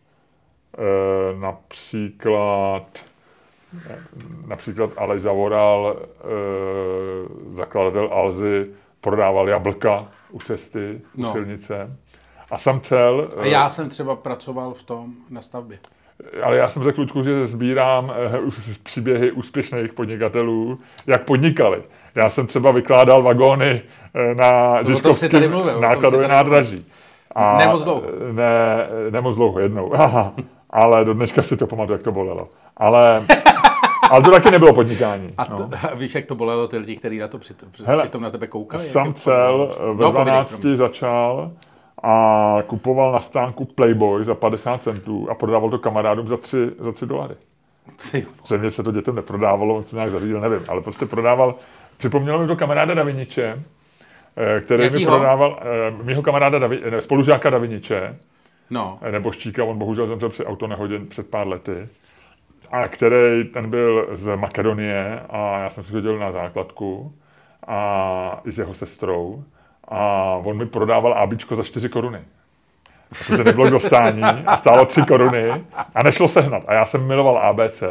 Speaker 2: e, například například Aleš Zavoral, e, zakladatel Alzy, prodával jablka u cesty, u no. silnice. A jsem cel...
Speaker 1: A já jsem třeba pracoval v tom na stavbě.
Speaker 2: Ale já jsem řekl Ludku, že sbírám eh, příběhy úspěšných podnikatelů, jak podnikali. Já jsem třeba vykládal vagóny eh, na Žižkovském nákladové nádraží.
Speaker 1: A nemoc dlouho.
Speaker 2: Ne, nemoc dlouho, jednou. Aha. Ale do dneška si to pamatuju, jak to bolelo. Ale, ale to taky nebylo podnikání.
Speaker 1: A, to,
Speaker 2: no.
Speaker 1: a víš, jak to bolelo ty lidi, kteří na to při, Hele, přitom na tebe koukali?
Speaker 2: Sam cel ve no, 12 začal a kupoval na stánku Playboy za 50 centů a prodával to kamarádům za 3, za 3 dolary. Zřejmě se to dětem neprodávalo, on se nějak zařídil, nevím, ale prostě prodával. Připomnělo mi to kamaráda Daviniče, eh, který Jakýho? mi prodával, eh, mýho kamaráda Davi, ne, spolužáka Daviniče,
Speaker 1: no.
Speaker 2: Eh, nebo Štíka, on bohužel zemřel při autonehodě před pár lety, a který ten byl z Makedonie a já jsem si chodil na základku a i s jeho sestrou a on mi prodával ABčko za 4 koruny. Protože nebylo k dostání a stálo 3 koruny a nešlo sehnat. A já jsem miloval ABC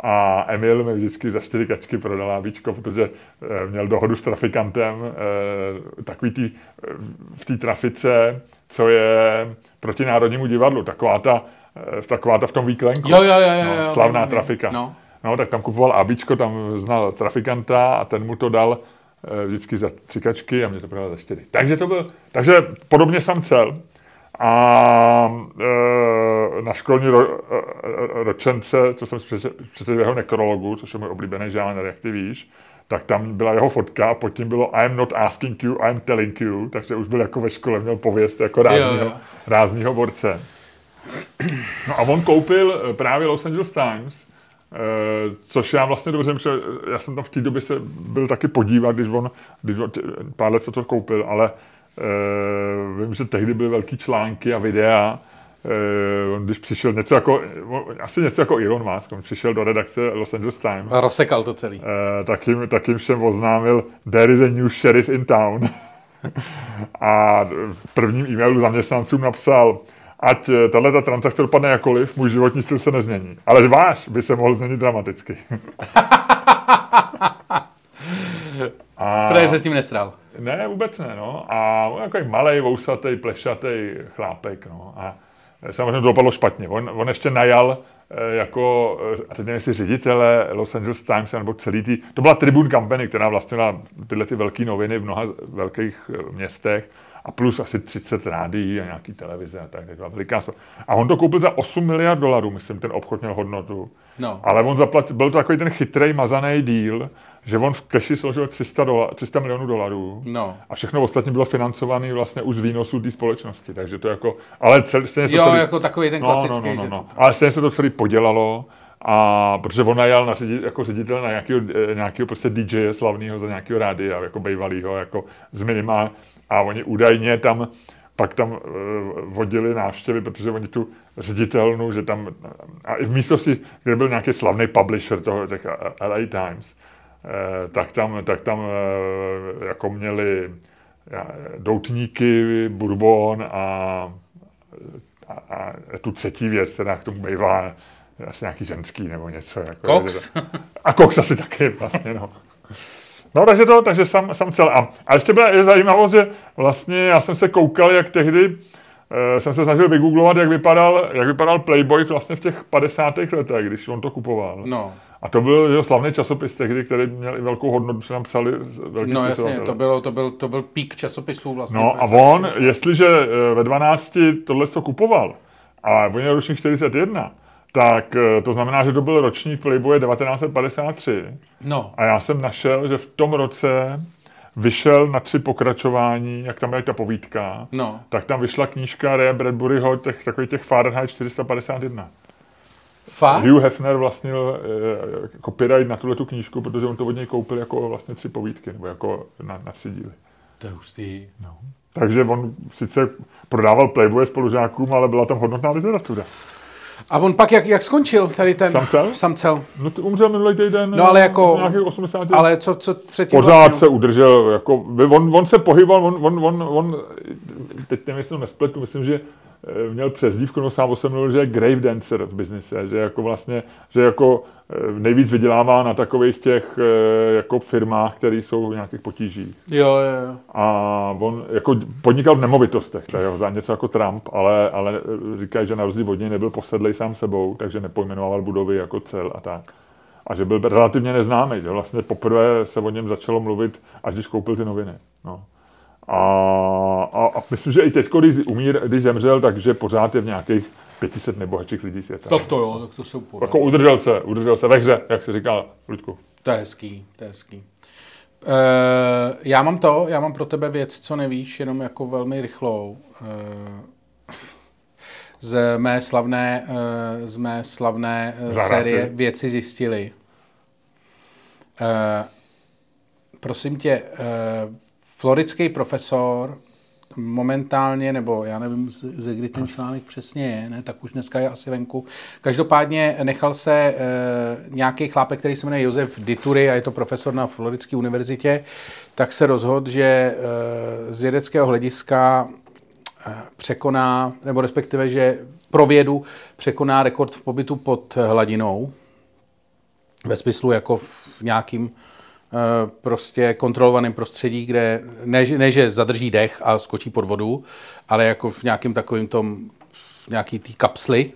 Speaker 2: A Emil mi vždycky za čtyři kačky prodal ábíčko, protože eh, měl dohodu s trafikantem, eh, takový tý, eh, v té trafice, co je proti Národnímu divadlu, taková ta, taková ta v tom výklenku.
Speaker 1: Jo, jo, jo, jo,
Speaker 2: no,
Speaker 1: jo
Speaker 2: slavná jo, trafika. No. no. tak tam kupoval ábíčko, tam znal trafikanta a ten mu to dal vždycky za tři kačky a mě to prodal za čtyři. Takže to byl, takže podobně jsem cel. A e, na školní ro, e, ročence, co jsem přečetl jeho nekrologu, což je můj oblíbený žánr, jak ty víš, tak tam byla jeho fotka a pod tím bylo I am not asking you, I am telling you, takže už byl jako ve škole, měl pověst jako ráznýho, ráznýho borce. No a on koupil právě Los Angeles Times, což já vlastně dobře že já jsem tam v té době se byl taky podívat, když on, když on pár let se to koupil, ale Uh, vím, že tehdy byly velký články a videa. On když přišel něco jako, asi něco jako Elon Musk, on přišel do redakce Los Angeles Times.
Speaker 1: A rozsekal to celý. Uh,
Speaker 2: tak, jim, tak jim všem oznámil, there is a new sheriff in town. a v prvním e-mailu zaměstnancům napsal, ať tahle transakce dopadne jakoliv, můj životní styl se nezmění. Ale váš by se mohl změnit dramaticky.
Speaker 1: a... Protože se s tím nesral.
Speaker 2: Ne, vůbec ne, no. A on jako malý, vousatý, plešatý chlápek, no. A samozřejmě to dopadlo špatně. On, on ještě najal eh, jako, eh, a teď nevím, jestli ředitele Los Angeles Times nebo celý tý, to byla Tribune Company, která vlastnila tyhle ty velké noviny v mnoha velkých eh, městech a plus asi 30 rádií a nějaký televize a tak, tak veliká A on to koupil za 8 miliard dolarů, myslím, ten obchod měl hodnotu. No. Ale on zaplatil, byl to takový ten chytrý, mazaný díl, že on v keši složil 300, dola, 300 milionů dolarů
Speaker 1: no.
Speaker 2: a všechno ostatní bylo financované vlastně už z výnosů té společnosti, takže to jako, ale cel,
Speaker 1: stejně se jo, celý, jako takový ten klasický,
Speaker 2: no, no, no, no, no. ale stejně se to celý podělalo a protože on najal na ředi, jako ředitel na nějakého, eh, nějakého prostě DJ slavného za nějakého rádia, jako bývalého, jako z minimál a oni údajně tam pak tam uh, vodili návštěvy, protože oni tu ředitelnu, že tam, a i v místnosti, kde byl nějaký slavný publisher toho, těch LA Times, Eh, tak tam, tak tam eh, jako měli doutníky, bourbon a, a, a tu třetí věc, která k tomu bývá asi nějaký ženský nebo něco. Jako,
Speaker 1: Cox?
Speaker 2: A Cox asi taky vlastně, no. No, takže to, takže jsem, jsem cel. A, a ještě byla je zajímavost, že vlastně já jsem se koukal, jak tehdy uh, jsem se snažil vygooglovat, jak vypadal, jak vypadal Playboy vlastně v těch 50. letech, když on to kupoval.
Speaker 1: No.
Speaker 2: A to byl jeho slavný časopis tehdy, který měl i velkou hodnotu, se nám psali
Speaker 1: velký No jasně, to, bylo, to, byl, to byl pík časopisů vlastně.
Speaker 2: No a on, časopis. jestliže eh, ve 12 tohle to kupoval, a on je ročník 41, tak eh, to znamená, že to byl ročník Playboye 1953.
Speaker 1: No.
Speaker 2: A já jsem našel, že v tom roce vyšel na tři pokračování, jak tam je ta povídka,
Speaker 1: no.
Speaker 2: tak tam vyšla knížka Ray Bradburyho, těch, takových těch Fahrenheit 451.
Speaker 1: Fakt?
Speaker 2: Hugh Hefner vlastnil e, copyright na tuhle tu knížku, protože on to od něj koupil jako vlastně tři povídky, nebo jako na, na tři díly.
Speaker 1: To je hustý.
Speaker 2: No. Takže on sice prodával Playboy spolužákům, ale byla tam hodnotná literatura.
Speaker 1: A on pak jak, jak skončil tady ten
Speaker 2: Samcel?
Speaker 1: Samcel.
Speaker 2: No to umřel minulý týden.
Speaker 1: No ale jako,
Speaker 2: nějakých 80.
Speaker 1: ale co, co předtím
Speaker 2: Pořád vlastně? se udržel, jako, on, on se pohyboval, on, on, on, on teď nevím, jestli to nespletu, myslím, že měl přezdívku, no sám o sobě mluvil, že je grave dancer v biznise, že jako vlastně, že jako eh, nejvíc vydělává na takových těch eh, jako firmách, které jsou v nějakých potížích.
Speaker 1: Jo, jo, jo.
Speaker 2: A on jako podnikal v nemovitostech, jo, za něco jako Trump, ale, ale říkají, že na rozdíl od něj nebyl posedlej sám sebou, takže nepojmenoval budovy jako cel a tak. A že byl relativně neznámý, že vlastně poprvé se o něm začalo mluvit, až když koupil ty noviny. No. A, a, a myslím, že i teď, když, umír, když zemřel, takže pořád je v nějakých 500 nejbohatších lidí světa.
Speaker 1: Tak to jo, tak to jsou pořád.
Speaker 2: Jako udržel se, udržel se ve hře, jak se říká, Luďku.
Speaker 1: To je hezký, to je hezký. Uh, já mám to, já mám pro tebe věc, co nevíš, jenom jako velmi rychlou. Uh, z mé slavné, uh, z mé slavné uh, série Věci zjistili. Uh, prosím tě, uh, floridský profesor momentálně, nebo já nevím, ze kdy ten článek přesně je, ne, tak už dneska je asi venku. Každopádně nechal se e, nějaký chlápek, který se jmenuje Josef Ditury a je to profesor na Floridské univerzitě, tak se rozhodl, že e, z vědeckého hlediska e, překoná, nebo respektive, že pro vědu překoná rekord v pobytu pod hladinou. ve smyslu jako v nějakým prostě kontrolovaném prostředí, kde ne, že- ne, že zadrží dech a skočí pod vodu, ale jako v nějakým takovým tom, v nějaký té kapsli,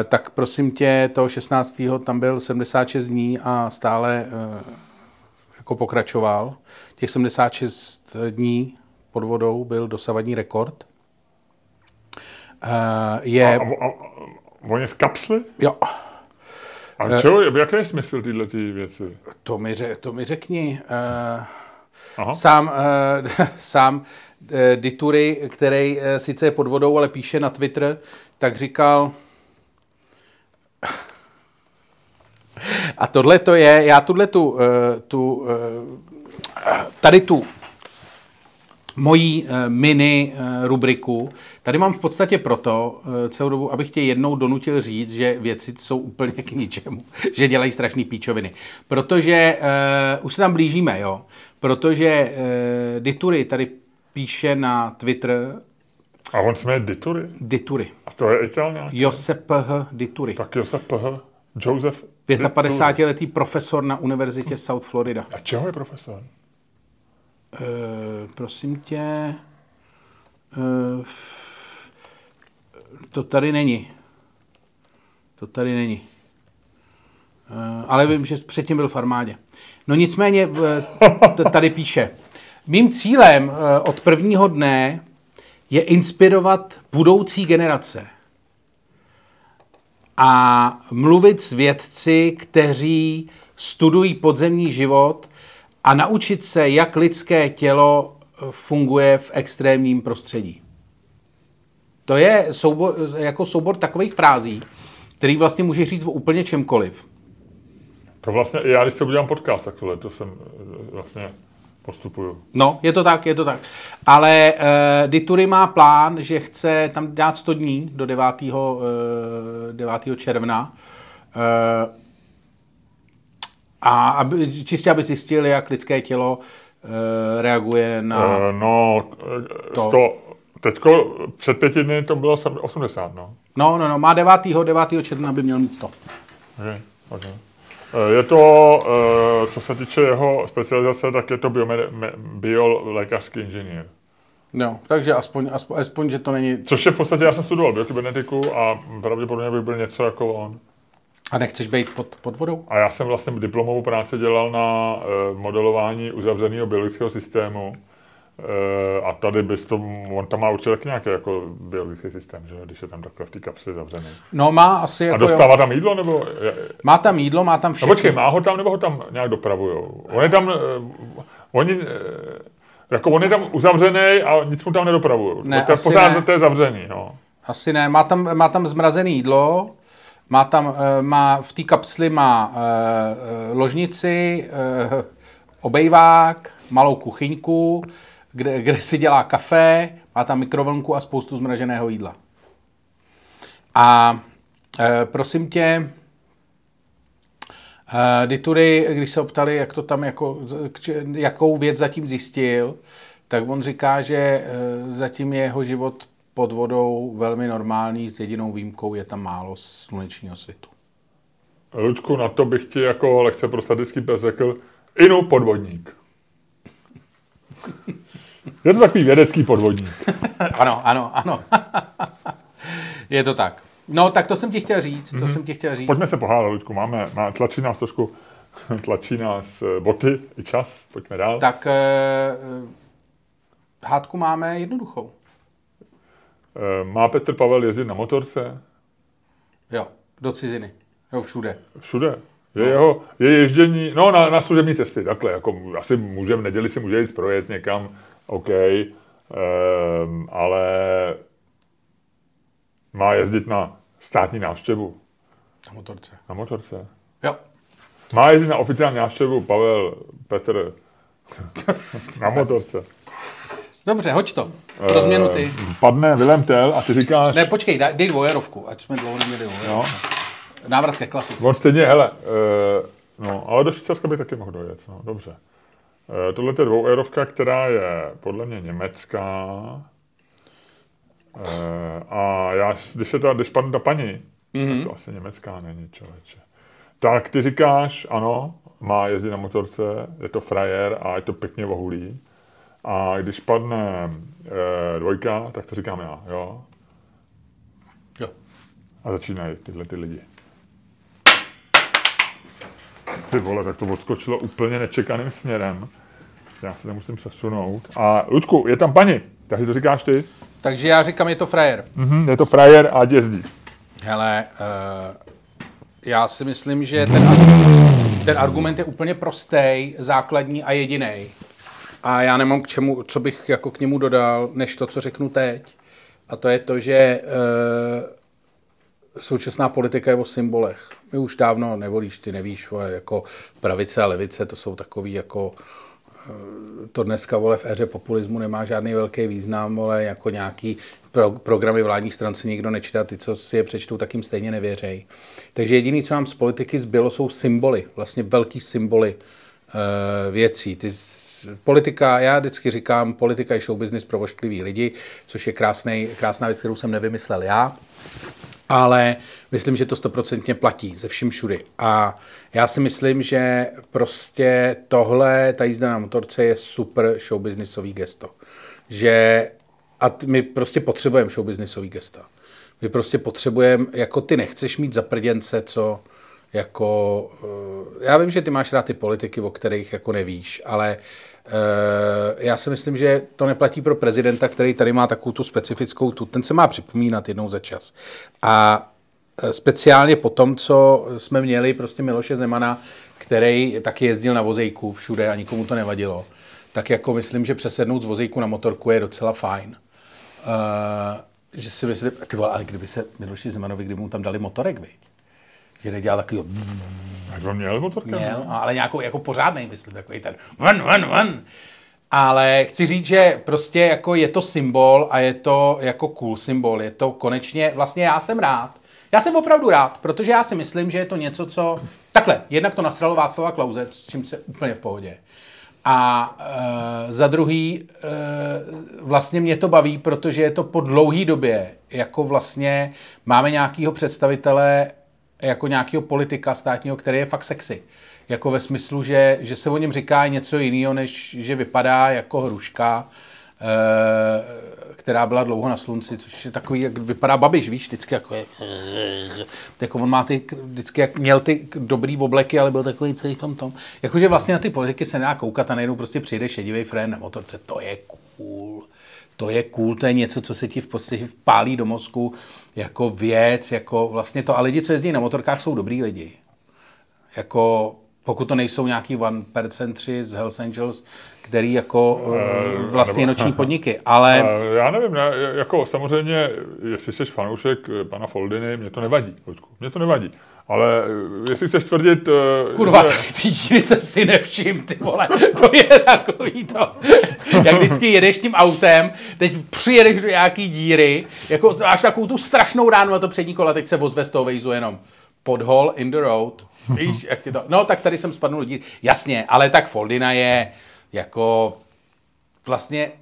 Speaker 1: Eh, tak prosím tě, toho 16. tam byl 76 dní a stále eh, jako pokračoval. Těch 76 dní pod vodou byl dosavadní rekord. Eh, Je,
Speaker 2: A, a, a, on je v kapsli?
Speaker 1: jo,
Speaker 2: A
Speaker 1: Eh.
Speaker 2: čo, jaký je smysl tyhle ty věci?
Speaker 1: to mi, ře, to mi řekni. Eh,
Speaker 2: Aha.
Speaker 1: Sám, eh, sám eh, Ditury, který eh, sice je pod vodou, ale píše na Twitter, tak říkal, a tohle to je, já tuhle tu, eh, tu eh, tady tu mojí eh, mini eh, rubriku. Tady mám v podstatě proto eh, celou dobu, abych tě jednou donutil říct, že věci jsou úplně k ničemu, že dělají strašný píčoviny. Protože uh, už se tam blížíme, jo. Protože uh, Ditury tady píše na Twitter
Speaker 2: A on se jmenuje Ditury?
Speaker 1: Ditury.
Speaker 2: A to je Ital nějaký?
Speaker 1: Josep H. Ditury.
Speaker 2: Tak Josef P.H. Joseph
Speaker 1: 55-letý profesor na univerzitě South Florida.
Speaker 2: A čeho je profesor?
Speaker 1: Uh, prosím tě, uh, to tady není. To tady není. Uh, ale vím, že předtím byl v armádě. No nicméně eh, tady píše. Mým cílem eh, od prvního dne je inspirovat budoucí generace a mluvit s vědci, kteří studují podzemní život a naučit se, jak lidské tělo eh, funguje v extrémním prostředí. To je soubor, jako soubor takových frází, který vlastně může říct o úplně čemkoliv.
Speaker 2: To vlastně, já když se udělám podcast, tak tohle, to jsem eh, vlastně postupuju.
Speaker 1: No, je to tak, je to tak. Ale uh, Ditury má plán, že chce tam dát 100 dní do 9. Uh, 9. června. Uh, a aby, čistě aby zjistil, jak lidské tělo uh, reaguje na...
Speaker 2: Uh, no,
Speaker 1: To.
Speaker 2: to. to teďko před pěti dny to bylo sam- 80, no.
Speaker 1: No, no, no, má 9. 9. června by měl mít 100.
Speaker 2: Okay, okay. Eh, Je to, eh, co se týče jeho specializace, tak je to biolékařský inženýr.
Speaker 1: No, takže aspoň, aspoň, aspoň, že to není...
Speaker 2: Což je v podstatě, já jsem studoval biokybernetiku a pravděpodobně bych byl něco jako on.
Speaker 1: A nechceš být pod, pod vodou?
Speaker 2: A já jsem vlastně diplomovou práci dělal na eh, modelování uzavřeného biologického systému. Eh, a tady bys to, on tam má určitě taky nějaký jako biologický systém, že jo, když je tam takhle v té kapsli zavřený.
Speaker 1: No, má asi
Speaker 2: A
Speaker 1: jako... jo.
Speaker 2: dostává tam jídlo, nebo...
Speaker 1: Má tam jídlo, má tam
Speaker 2: No
Speaker 1: všechno.
Speaker 2: počkej, má ho tam, nebo ho tam nějak dopravujou? On je tam, eh, oni, jako on je tam uzavřený a nic mu tam nedopravují.
Speaker 1: Ne,
Speaker 2: to je
Speaker 1: asi
Speaker 2: pořád
Speaker 1: ne.
Speaker 2: to je zavřený, no.
Speaker 1: Asi ne, má tam, má tam zmrazené jídlo, má tam, eh, má, v té kapsli má uh, ložnici, uh, obejvák, malou kuchyňku, kde, kde si dělá kafe, má tam mikrovlnku a spoustu zmraženého jídla. A prosím tě, uh, Ditury, když se optali, jak to tam jako, jakou věc zatím zjistil, tak on říká, že eh, zatím je jeho život pod vodou velmi normální, s jedinou výjimkou je tam málo slunečního světu.
Speaker 2: Lučku, na to bych ti jako lekce pro statický pes řekl, inu podvodník. Je to takový vědecký podvodník.
Speaker 1: Ano, ano, ano. je to tak. No, tak to jsem ti chtěl říct, to jsem ti chtěl říct.
Speaker 2: Pojďme se pohádat, Lučku, máme, má, tlačí nás trošku, tlačí nás eh, boty i čas, pojďme dál.
Speaker 1: Tak eh, eh, hádku máme jednoduchou.
Speaker 2: Eh, Má Petr Pavel jezdit na motorce?
Speaker 1: Jo, do ciziny. Jo, všude.
Speaker 2: Všude. Je, jeho, je ježdění, no na, na služební cesty, takhle, jako asi může, v neděli si může jít projet někam, OK, um, ale má jezdit na státní návštěvu
Speaker 1: Na motorce.
Speaker 2: na motorce.
Speaker 1: Jo.
Speaker 2: Má jezdit na oficiální návštěvu Pavel Petr na motorce.
Speaker 1: Dobře, hoď to. Pro změnu ty.
Speaker 2: Eh, Padne Vilém Tel a ty říkáš,
Speaker 1: Ne, počkej, dej, dej dvojerovku, ať jsme dlouho neměli
Speaker 2: no,
Speaker 1: dvojerovku. Návrat ke klasice.
Speaker 2: On stejně, hele, uh, no, ale do Švýcarska by taky mohl dojet, no, dobře. Uh, tohle je dvoueurovka, která je podle mě německá. Uh, a já, když, je ta, když padne ta paní, mm-hmm. tak to asi německá není, člověče. tak ty říkáš, ano, má jezdit na motorce, je to frajer a je to pěkně vohulý. A když padne e, dvojka, tak to říkám já, jo.
Speaker 1: Jo.
Speaker 2: A začínají tyhle ty lidi. Ty vole, tak to odskočilo úplně nečekaným směrem. Já se nemusím přesunout. A Ludku, je tam paní, takže to říkáš ty?
Speaker 1: Takže já říkám, je to frajer.
Speaker 2: Mhm, je to frajer a jezdí.
Speaker 1: Hele, uh, já si myslím, že ten, ten argument je úplně prostý, základní a jediný. A já nemám k čemu, co bych jako k němu dodal, než to, co řeknu teď. A to je to, že uh, současná politika je o symbolech. My už dávno nevolíš, ty nevíš, jako pravice a levice, to jsou takový jako to dneska vole v éře populismu nemá žádný velký význam, ale jako nějaký pro, programy vládních stran si nikdo nečte ty, co si je přečtou, tak jim stejně nevěřejí. Takže jediný, co nám z politiky zbylo, jsou symboly, vlastně velký symboly uh, věcí. Ty politika, já vždycky říkám, politika je show business pro vošklivý lidi, což je krásný, krásná věc, kterou jsem nevymyslel já ale myslím, že to stoprocentně platí ze vším všudy. A já si myslím, že prostě tohle, ta jízda na motorce je super showbiznisový gesto. Že a my prostě potřebujeme showbiznisový gesta. My prostě potřebujeme, jako ty nechceš mít zaprděnce, co jako, eh, já vím, že ty máš rád ty politiky, o kterých jako nevíš, ale já si myslím, že to neplatí pro prezidenta, který tady má takovou tu specifickou tu, ten se má připomínat jednou za čas. A eh, speciálně po tom, co jsme měli prostě Miloše Zemana, který taky jezdil na vozejku všude a nikomu to nevadilo, tak jako myslím, že přesednout z vozejku na motorku je docela fajn. Uh, že si myslím, ty vole, ale kdyby se Miloši Zemanovi, kdyby mu tam dali motorek, viď? že nedělal takový...
Speaker 2: Jak on měl motorka?
Speaker 1: Měl, ale nějakou jako pořádný, myslím, takový ten van, van, van. Ale chci říct, že prostě jako je to symbol a je to jako cool symbol. Je to konečně, vlastně já jsem rád. Já jsem opravdu rád, protože já si myslím, že je to něco, co... Takhle, jednak to nasralo Václava Klauze, s čím se úplně v pohodě. A e, za druhý, e, vlastně mě to baví, protože je to po dlouhé době, jako vlastně máme nějakého představitele jako nějakého politika státního, který je fakt sexy. Jako ve smyslu, že, že se o něm říká něco jiného, než že vypadá jako hruška, eh, která byla dlouho na slunci, což je takový, jak vypadá babiš, víš, vždycky jako je, jako on má ty, vždycky jak měl ty dobrý obleky, ale byl takový celý v tom. Jakože vlastně na ty politiky se nedá koukat a najednou prostě přijde šedivý frén na motorce, to je cool to je cool, to je něco, co se ti v podstatě vpálí do mozku jako věc, jako vlastně to. A lidi, co jezdí na motorkách, jsou dobrý lidi. Jako pokud to nejsou nějaký one percentři z Hells Angels, který jako vlastně nebo, noční podniky, ale...
Speaker 2: Uh, já nevím, ne, jako samozřejmě, jestli jsi fanoušek pana Foldiny, mě to nevadí, Ludku, mě to nevadí. Ale jestli chceš tvrdit...
Speaker 1: Kurva, že... ty díry jsem si nevšim, ty vole. To je takový to. Jak vždycky jedeš tím autem, teď přijedeš do nějaký díry, jako až takovou tu strašnou ránu a to přední kola, teď se vozve z toho vejzu jenom podhol in the road. Víš, jak ty to... No, tak tady jsem spadnul díry. Jasně, ale tak Foldina je jako vlastně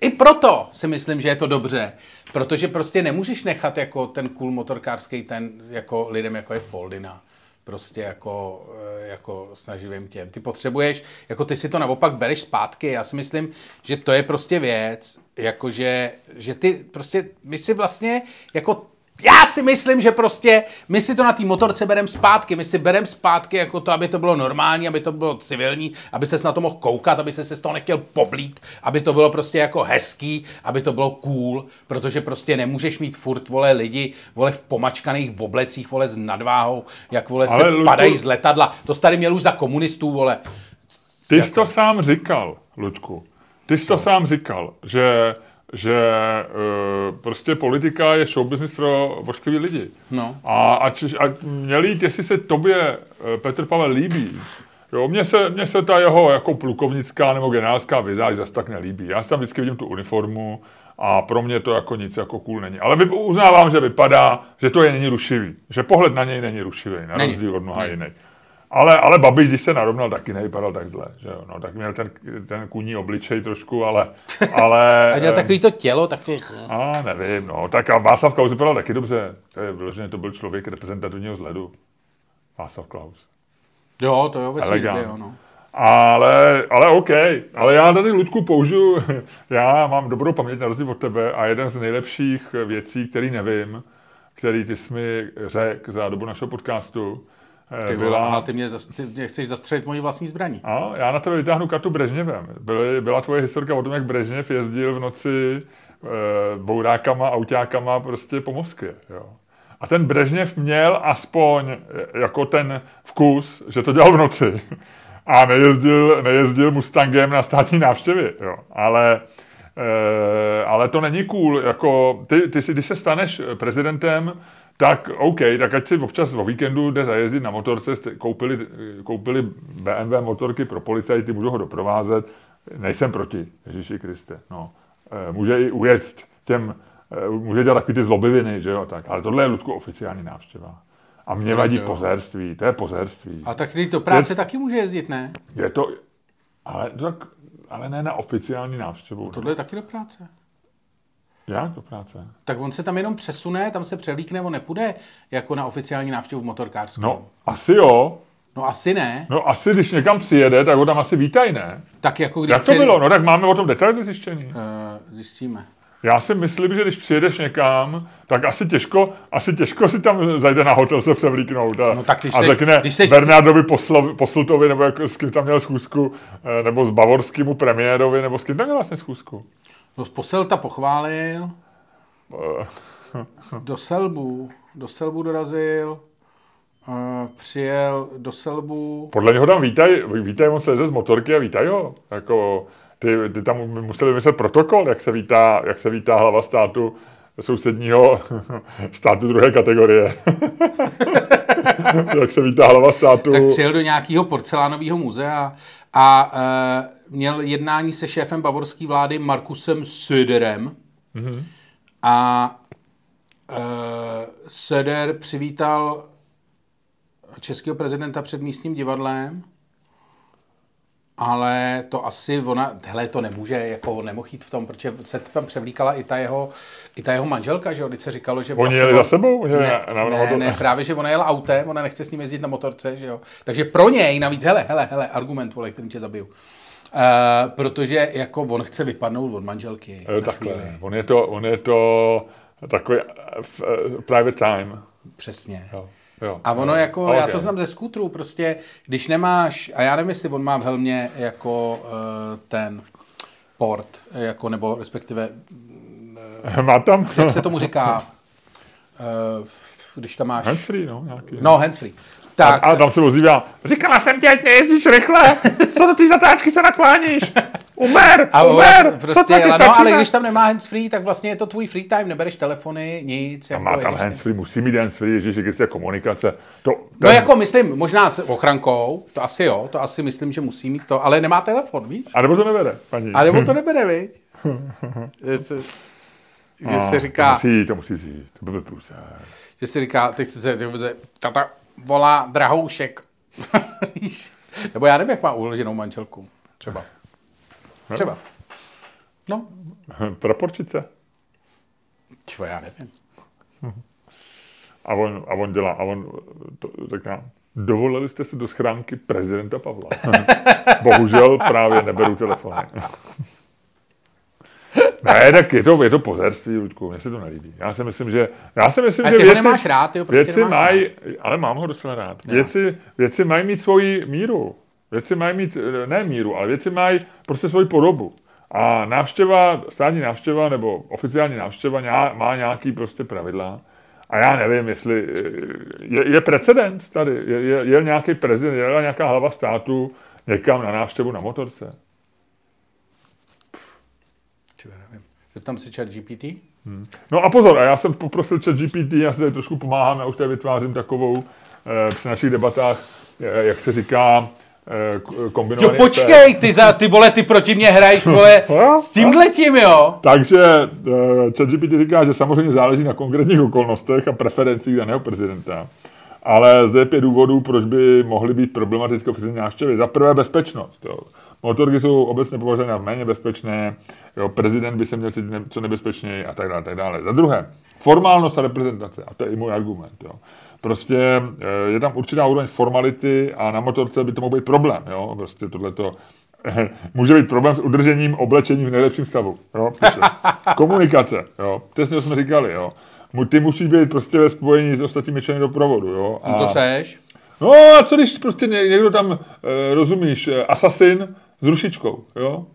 Speaker 1: i proto si myslím, že je to dobře, protože prostě nemůžeš nechat jako ten cool motorkářský ten jako lidem, jako je Foldina prostě jako, eh, jako snaživým těm. Ty potřebuješ, jako ty si to naopak bereš zpátky. Já si myslím, že to je prostě věc, jakože, že ty prostě, my si vlastně jako já si myslím, že prostě my si to na té motorce bereme zpátky, my si bereme zpátky jako to, aby to bylo normální, aby to bylo civilní, aby se na to mohl koukat, aby se z toho nechtěl poblít, aby to bylo prostě jako hezký, aby to bylo cool, protože prostě nemůžeš mít furt, vole, lidi, vole, v pomačkaných oblecích, vole, s nadváhou, jak, vole, Ale se Ludku, padají z letadla. To tady měl už za komunistů, vole.
Speaker 2: Ty jsi to sám říkal, Ludku. Ty jsi to sám říkal, že že uh, prostě politika je show business pro vošklivý lidi.
Speaker 1: No.
Speaker 2: A ať, ať měli jestli se tobě uh, Petr Pavel líbí, Jo, mně se, mně se ta jeho jako plukovnická nebo generálská vizáž zase tak nelíbí. Já tam vždycky vidím tu uniformu a pro mě to jako nic jako cool není. Ale uznávám, že vypadá, že to je není rušivý. Že pohled na něj není rušivý, na rozdíl od mnoha jiných. Ale, ale Babiš, když se narovnal, taky nevypadal tak zle. Že jo? No, tak měl ten, ten kůní obličej trošku, ale... ale
Speaker 1: a měl takový to tělo, takový...
Speaker 2: A nevím, no. Tak a Václav Klaus vypadal taky dobře. To je vyloženě, to byl člověk reprezentativního vzhledu. Václav Klaus.
Speaker 1: Jo, to jo, ve světě, jo, no.
Speaker 2: Ale, ale OK, ale já tady, Ludku, použiju, já mám dobrou paměť na rozdíl od tebe a jeden z nejlepších věcí, který nevím, který ty jsi mi řekl za dobu našeho podcastu, eh,
Speaker 1: Ty, vole, aha, ty mě, zas, ty mě chceš zastřelit moji vlastní zbraní.
Speaker 2: A já na tebe vytáhnu kartu Brežněvem. Byly, byla tvoje historka o tom, jak Brežněv jezdil v noci e, bourákama, autákama prostě po Moskvě. Jo. A ten Brežněv měl aspoň eh, jako ten vkus, že to dělal v noci. A nejezdil, nejezdil Mustangem na státní návštěvy. Jo. Ale, e, ale to není cool. Jako, ty, ty si, když se staneš prezidentem, tak OK, tak ať si občas o víkendu jde zajezdit na motorce, jste koupili, koupili BMW motorky pro policajty, můžu ho doprovázet, nejsem proti, Ježíši Kriste, no. E, může i ujet těm, e, může dělat takový ty zlobiviny, že jo, tak, ale tohle je Ludku oficiální návštěva. A mě vadí
Speaker 1: jo.
Speaker 2: pozerství, to je pozerství.
Speaker 1: A tak ty do práce
Speaker 2: Je-
Speaker 1: taky může jezdit, ne?
Speaker 2: Je to, ale, tak, ale ne na oficiální návštěvu.
Speaker 1: Tohle je taky do práce.
Speaker 2: Jak do práce?
Speaker 1: Tak on se tam jenom přesune, tam se převlíkne, on nepůjde jako na oficiální návštěvu v motorkářském.
Speaker 2: No, asi jo.
Speaker 1: no asi ne.
Speaker 2: No asi, když někam přijede, tak ho tam asi vítají, ne?
Speaker 1: Tak jako když
Speaker 2: Jak to
Speaker 1: přijede-
Speaker 2: bylo? No tak máme o tom detaily zjištění.
Speaker 1: Eh, zjistíme.
Speaker 2: Já si myslím, že když přijedeš někam, tak asi těžko, asi těžko si tam zajde na hotel se převlíknout a,
Speaker 1: No tak když
Speaker 2: a řekne
Speaker 1: když se-
Speaker 2: Bernardovi Poslo, Posltovi, nebo jak, s kým tam měl schůzku, eh, nebo s bavorskému premiérovi, nebo s kým tam měl vlastně schůzku.
Speaker 1: No, Poselta pochválil,
Speaker 2: Eh,
Speaker 1: do Selbu, do Selbu dorazil, eh, přijel do Selbu,
Speaker 2: Podle něho tam vítají, vítají, on se z motorky a vítají ho. Jako, ty, ty tam museli vymyslet protokol, jak se vítá, jak se vítá hlava státu sousedního státu druhé kategorie. jak se vítá hlava státu.
Speaker 1: tak přijel do nějakého porcelánového muzea a eh, měl jednání se šéfem bavorské vlády Markusem Söderem.
Speaker 2: Mhm.
Speaker 1: A uh, Söder přivítal českého prezidenta před místním divadlem, ale to asi ona, hele, to nemůže, jako on nemohl jít v tom, protože se tam převlíkala i ta jeho, i ta jeho manželka, že jo, když se říkalo, že
Speaker 2: Oni jeli za sebou?
Speaker 1: Ne,
Speaker 2: na, na, na,
Speaker 1: ne, ne, právě, že ona jela autem, ona nechce s ním jezdit na motorce, že jo. Takže pro něj navíc, hele, hele, hele, argument, vole, kterým tě zabiju. Uh, protože jako on chce vypadnout od manželky. Na
Speaker 2: Takhle.
Speaker 1: chvíli.
Speaker 2: On je to, on je to takový uh, uh, private time.
Speaker 1: Přesně.
Speaker 2: Jo. Jo.
Speaker 1: A ono
Speaker 2: Jo.
Speaker 1: jako,
Speaker 2: Ok.
Speaker 1: já to znám ze skútrů, prostě, když nemáš, a já nevím, jestli on má v helmě jako uh, ten port, jako, nebo respektive,
Speaker 2: Má tam
Speaker 1: jak se tomu říká, uh, když tam máš,
Speaker 2: handsfree, no, nějaký.
Speaker 1: no, handsfree. Tak,
Speaker 2: A tam se ozývá, říkala jsem ti, ať nejezdíš rychle, co do té zatáčky se nakláníš? Umer,
Speaker 1: a
Speaker 2: umer, co
Speaker 1: prostě, jela,
Speaker 2: stačí,
Speaker 1: no, ale když tam nemá handsfree, tak vlastně je to tvůj free time, nebereš telefony, nic. Jako,
Speaker 2: Má tam handsfree, musí mít handsfree, ježiši, když je komunikace. To,
Speaker 1: No
Speaker 2: ten-
Speaker 1: jako myslím, možná s ochrankou, to asi jo, to asi myslím, že musí mít to, ale nemá telefon, víš?
Speaker 2: A nebo to nevede, paní.
Speaker 1: A nebo to nebere, viď? že se, že
Speaker 2: No,
Speaker 1: se říká,
Speaker 2: To musí, to musí říct, to by byl průser.
Speaker 1: že se říká, teď teď- tata volá drahoušek. Nebo já nevím, jak má uloženou manželku. Třeba. Třeba. No,
Speaker 2: Praporčice.
Speaker 1: čo, já nevím.
Speaker 2: A on, a on dělá, a on to říká, dovolili jste se do schránky prezidenta Pavla. Bohužel právě neberu telefony. Ne, tak je to, je to pozerství, Luďku, mně se to nelíbí. Já si myslím, že, já si myslím,
Speaker 1: A
Speaker 2: že
Speaker 1: ty ho
Speaker 2: věci,
Speaker 1: nemáš rád, ho prostě
Speaker 2: věci mají, ale mám ho docela rád. Věci, věci mají mít svoji míru. Věci mají mít, ne míru, ale věci mají prostě svoji podobu. A návštěva, státní návštěva nebo oficiální návštěva má nějaký prostě pravidla. A já nevím, jestli je, je precedens tady. Je, je, je nějaký prezident, je nějaká hlava státu někam na návštěvu na motorce.
Speaker 1: Čo, já nevím. Zeptám se chat GPT.
Speaker 2: No a pozor, a já jsem poprosil chat GPT, já si tady trošku pomáhám, já už tady vytvářím takovou eh, při našich debatách, eh, jak se říká, eh, k-
Speaker 1: Jo,
Speaker 2: kombinovaný
Speaker 1: počkej, ty, za, ty vole, ty proti mě hraješ, vole, s tímhletím, jo?
Speaker 2: Takže uh, ChatGPT říká, že samozřejmě záleží na konkrétních okolnostech a preferencích daného prezidenta. Ale zde je pět důvodů, proč by mohly být problematické oficiální návštěvy. Za prvé bezpečnost. Jo. Motorky jsou obecně považovány za méně bezpečné, jo, prezident by se měl cítit co nebezpečněji a tak dále, tak dále. Za druhé, formálnost a reprezentace, a to je i můj argument. Jo. prostě eh, je tam určitá úroveň formality a na motorce by to mohl být problém, jo, prostě tohleto může být problém s udržením oblečení v nejlepším stavu. Jo? Komunikace, jo? přesně to jsme říkali. Jo? Ty musíš být prostě ve spojení s ostatními členy doprovodu. Jo?
Speaker 1: A... To seš?
Speaker 2: No a co když prostě někdo tam, e, rozumíš, eh, asasin s rušičkou, jo?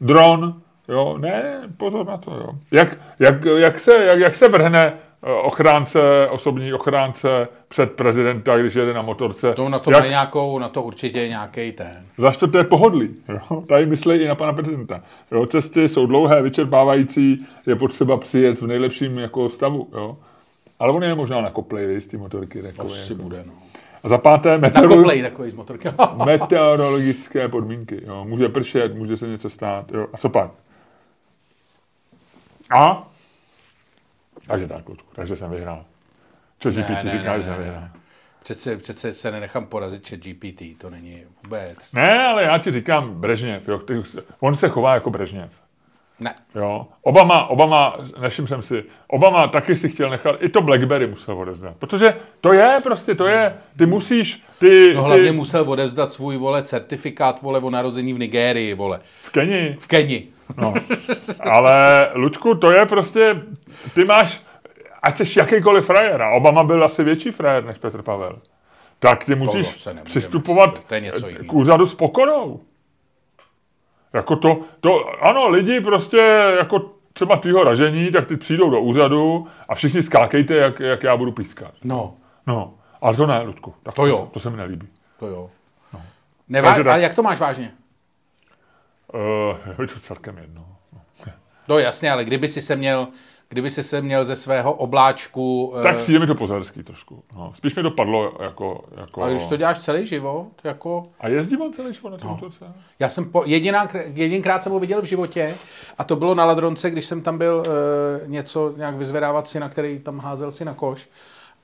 Speaker 2: Dron, jo? Ne, pozor na to, jo. Jak, jak, jak, se, jak, jak se vrhne Eh, ochránce, osobní ochránce před prezidenta, když jede na motorce.
Speaker 1: To na to Jak... nějakou, na to určitě nějaký ten.
Speaker 2: To je pohodlí. Jo? Tady myslí i na pana prezidenta. Jo? Cesty jsou dlouhé, vyčerpávající, je potřeba přijet v nejlepším jako stavu. Jo? Ale on je možná nakoplej z té motorky.
Speaker 1: Jako Asi
Speaker 2: jako.
Speaker 1: bude, no.
Speaker 2: A za páté
Speaker 1: meteorolo- takový z motorky.
Speaker 2: meteorologické podmínky. Jo? Může pršet, může se něco stát. Jo? A co pak? A takže tak, Lučku, takže jsem vyhrál. Co GPT ne, ne, říká, ne, že jsem vyhrál.
Speaker 1: Přece, přece se nenechám porazit chat GPT, to není vůbec.
Speaker 2: Ne, ale já ti říkám Brežněv, jo, on se chová jako Brežněv.
Speaker 1: Ne.
Speaker 2: Jo. Obama, Obama, nevšiml jsem si, Obama taky si chtěl nechat, i to Blackberry musel odezdat. Protože to je prostě, to je, ty musíš, ty...
Speaker 1: No hlavně ty... musel odezdat svůj, vole, certifikát, vole, o narození v Nigérii, vole.
Speaker 2: V Keni.
Speaker 1: V Keni.
Speaker 2: No. Ale, Lučku, to je prostě, ty máš, ať jsi jakýkoliv frajer, a Obama byl asi větší frajer než Petr Pavel, tak ty musíš přistupovat to je k úřadu s pokorou. Jako to, to, ano, lidi prostě jako třeba tvýho ražení, tak ty přijdou do úřadu a všichni skákejte, jak, jak já budu pískat.
Speaker 1: No.
Speaker 2: No, ale to ne, Ludku. Tak
Speaker 1: to, to jo.
Speaker 2: To se mi nelíbí.
Speaker 1: To jo. No. Nevá- tak... Ale jak to máš vážně?
Speaker 2: Uh, je to celkem jedno.
Speaker 1: No jasně, ale kdyby si se měl kdyby si se měl ze svého obláčku...
Speaker 2: Tak přijde mi to pozorský trošku. No. Spíš mi dopadlo jako, jako...
Speaker 1: A když to děláš celý život, jako...
Speaker 2: A jezdí on celý život na tom no.
Speaker 1: Já jsem po, jediná, jedinkrát jsem ho viděl v životě a to bylo na Ladronce, když jsem tam byl uh, něco nějak vyzvedávat si, na který tam házel si na koš.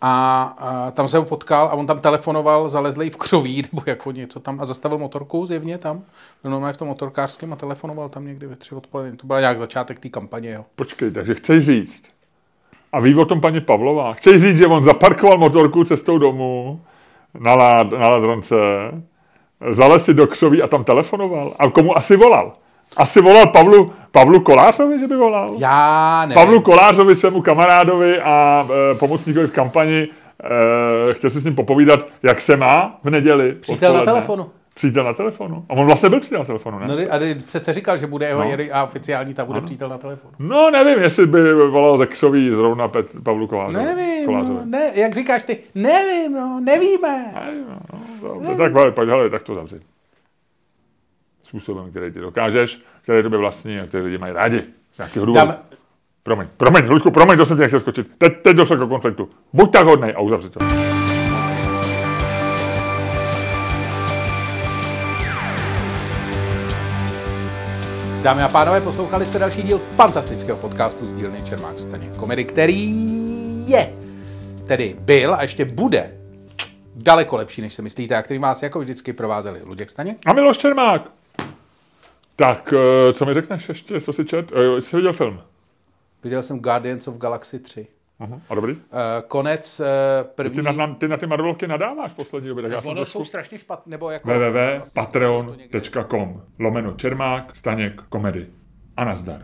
Speaker 1: A, a tam jsem ho potkal a on tam telefonoval zalezlej v křoví nebo jako něco tam a zastavil motorku zjevně tam. Byl normálně v tom motorkářském a telefonoval tam někdy ve tři odpoledne. To byl nějak začátek té kampaně. Jo.
Speaker 2: Počkej, takže chceš říct, a ví o tom paní Pavlová, chceš říct, že on zaparkoval motorku cestou domů na, lád, na Ladronce, zalez si do křoví a tam telefonoval. A komu asi volal? Asi volal Pavlu, Pavlu Kolářovi, že by volal?
Speaker 1: Já ne.
Speaker 2: Pavlu Kolářovi, svému kamarádovi a e, pomocníkovi v kampani, e, chtěl si s ním popovídat, jak se má v neděli.
Speaker 1: Přítel na telefonu.
Speaker 2: Přítel na telefonu. A on vlastně byl přítel na telefonu, ne?
Speaker 1: No, a přece říkal, že bude jeho no. a oficiální, ta bude ano. přítel na telefonu.
Speaker 2: No, nevím, jestli by volal ze Křoví zrovna Pet, Pavlu Kolářovi.
Speaker 1: Nevím, Kolářovi. no, ne, jak říkáš ty, nevím, no, nevíme.
Speaker 2: Nevím, no, no, tak, tak, hele, tak to zavři způsobem, který ty dokážeš, který tobě vlastní a který lidi mají rádi. Z nějakého důvodu. Dám... Promiň, promiň, Luďku, promiň, to jsem tě nechtěl skočit. Teď, teď došlo k konfliktu. Buď tak hodnej a uzavři to.
Speaker 1: Dámy a pánové, poslouchali jste další díl fantastického podcastu z dílny Čermák Staně komedy, který je, tedy byl a ještě bude daleko lepší, než se myslíte, a který vás jako vždycky provázeli Luděk Staně.
Speaker 2: A Miloš Čermák. Tak, eh, co mi řekneš ještě, co jsi čet? Eh, jsi viděl film?
Speaker 1: Viděl jsem Guardians of Galaxy 3.
Speaker 2: Uh-huh. A dobrý? Uh,
Speaker 1: konec uh, první...
Speaker 2: Ty na, ty na ty Marvelovky nadáváš v poslední době.
Speaker 1: Tak já ono trošku... jsou strašně špatné, nebo jako...
Speaker 2: www.patreon.com lomeno Čermák, Staněk, komedy. A nazdar.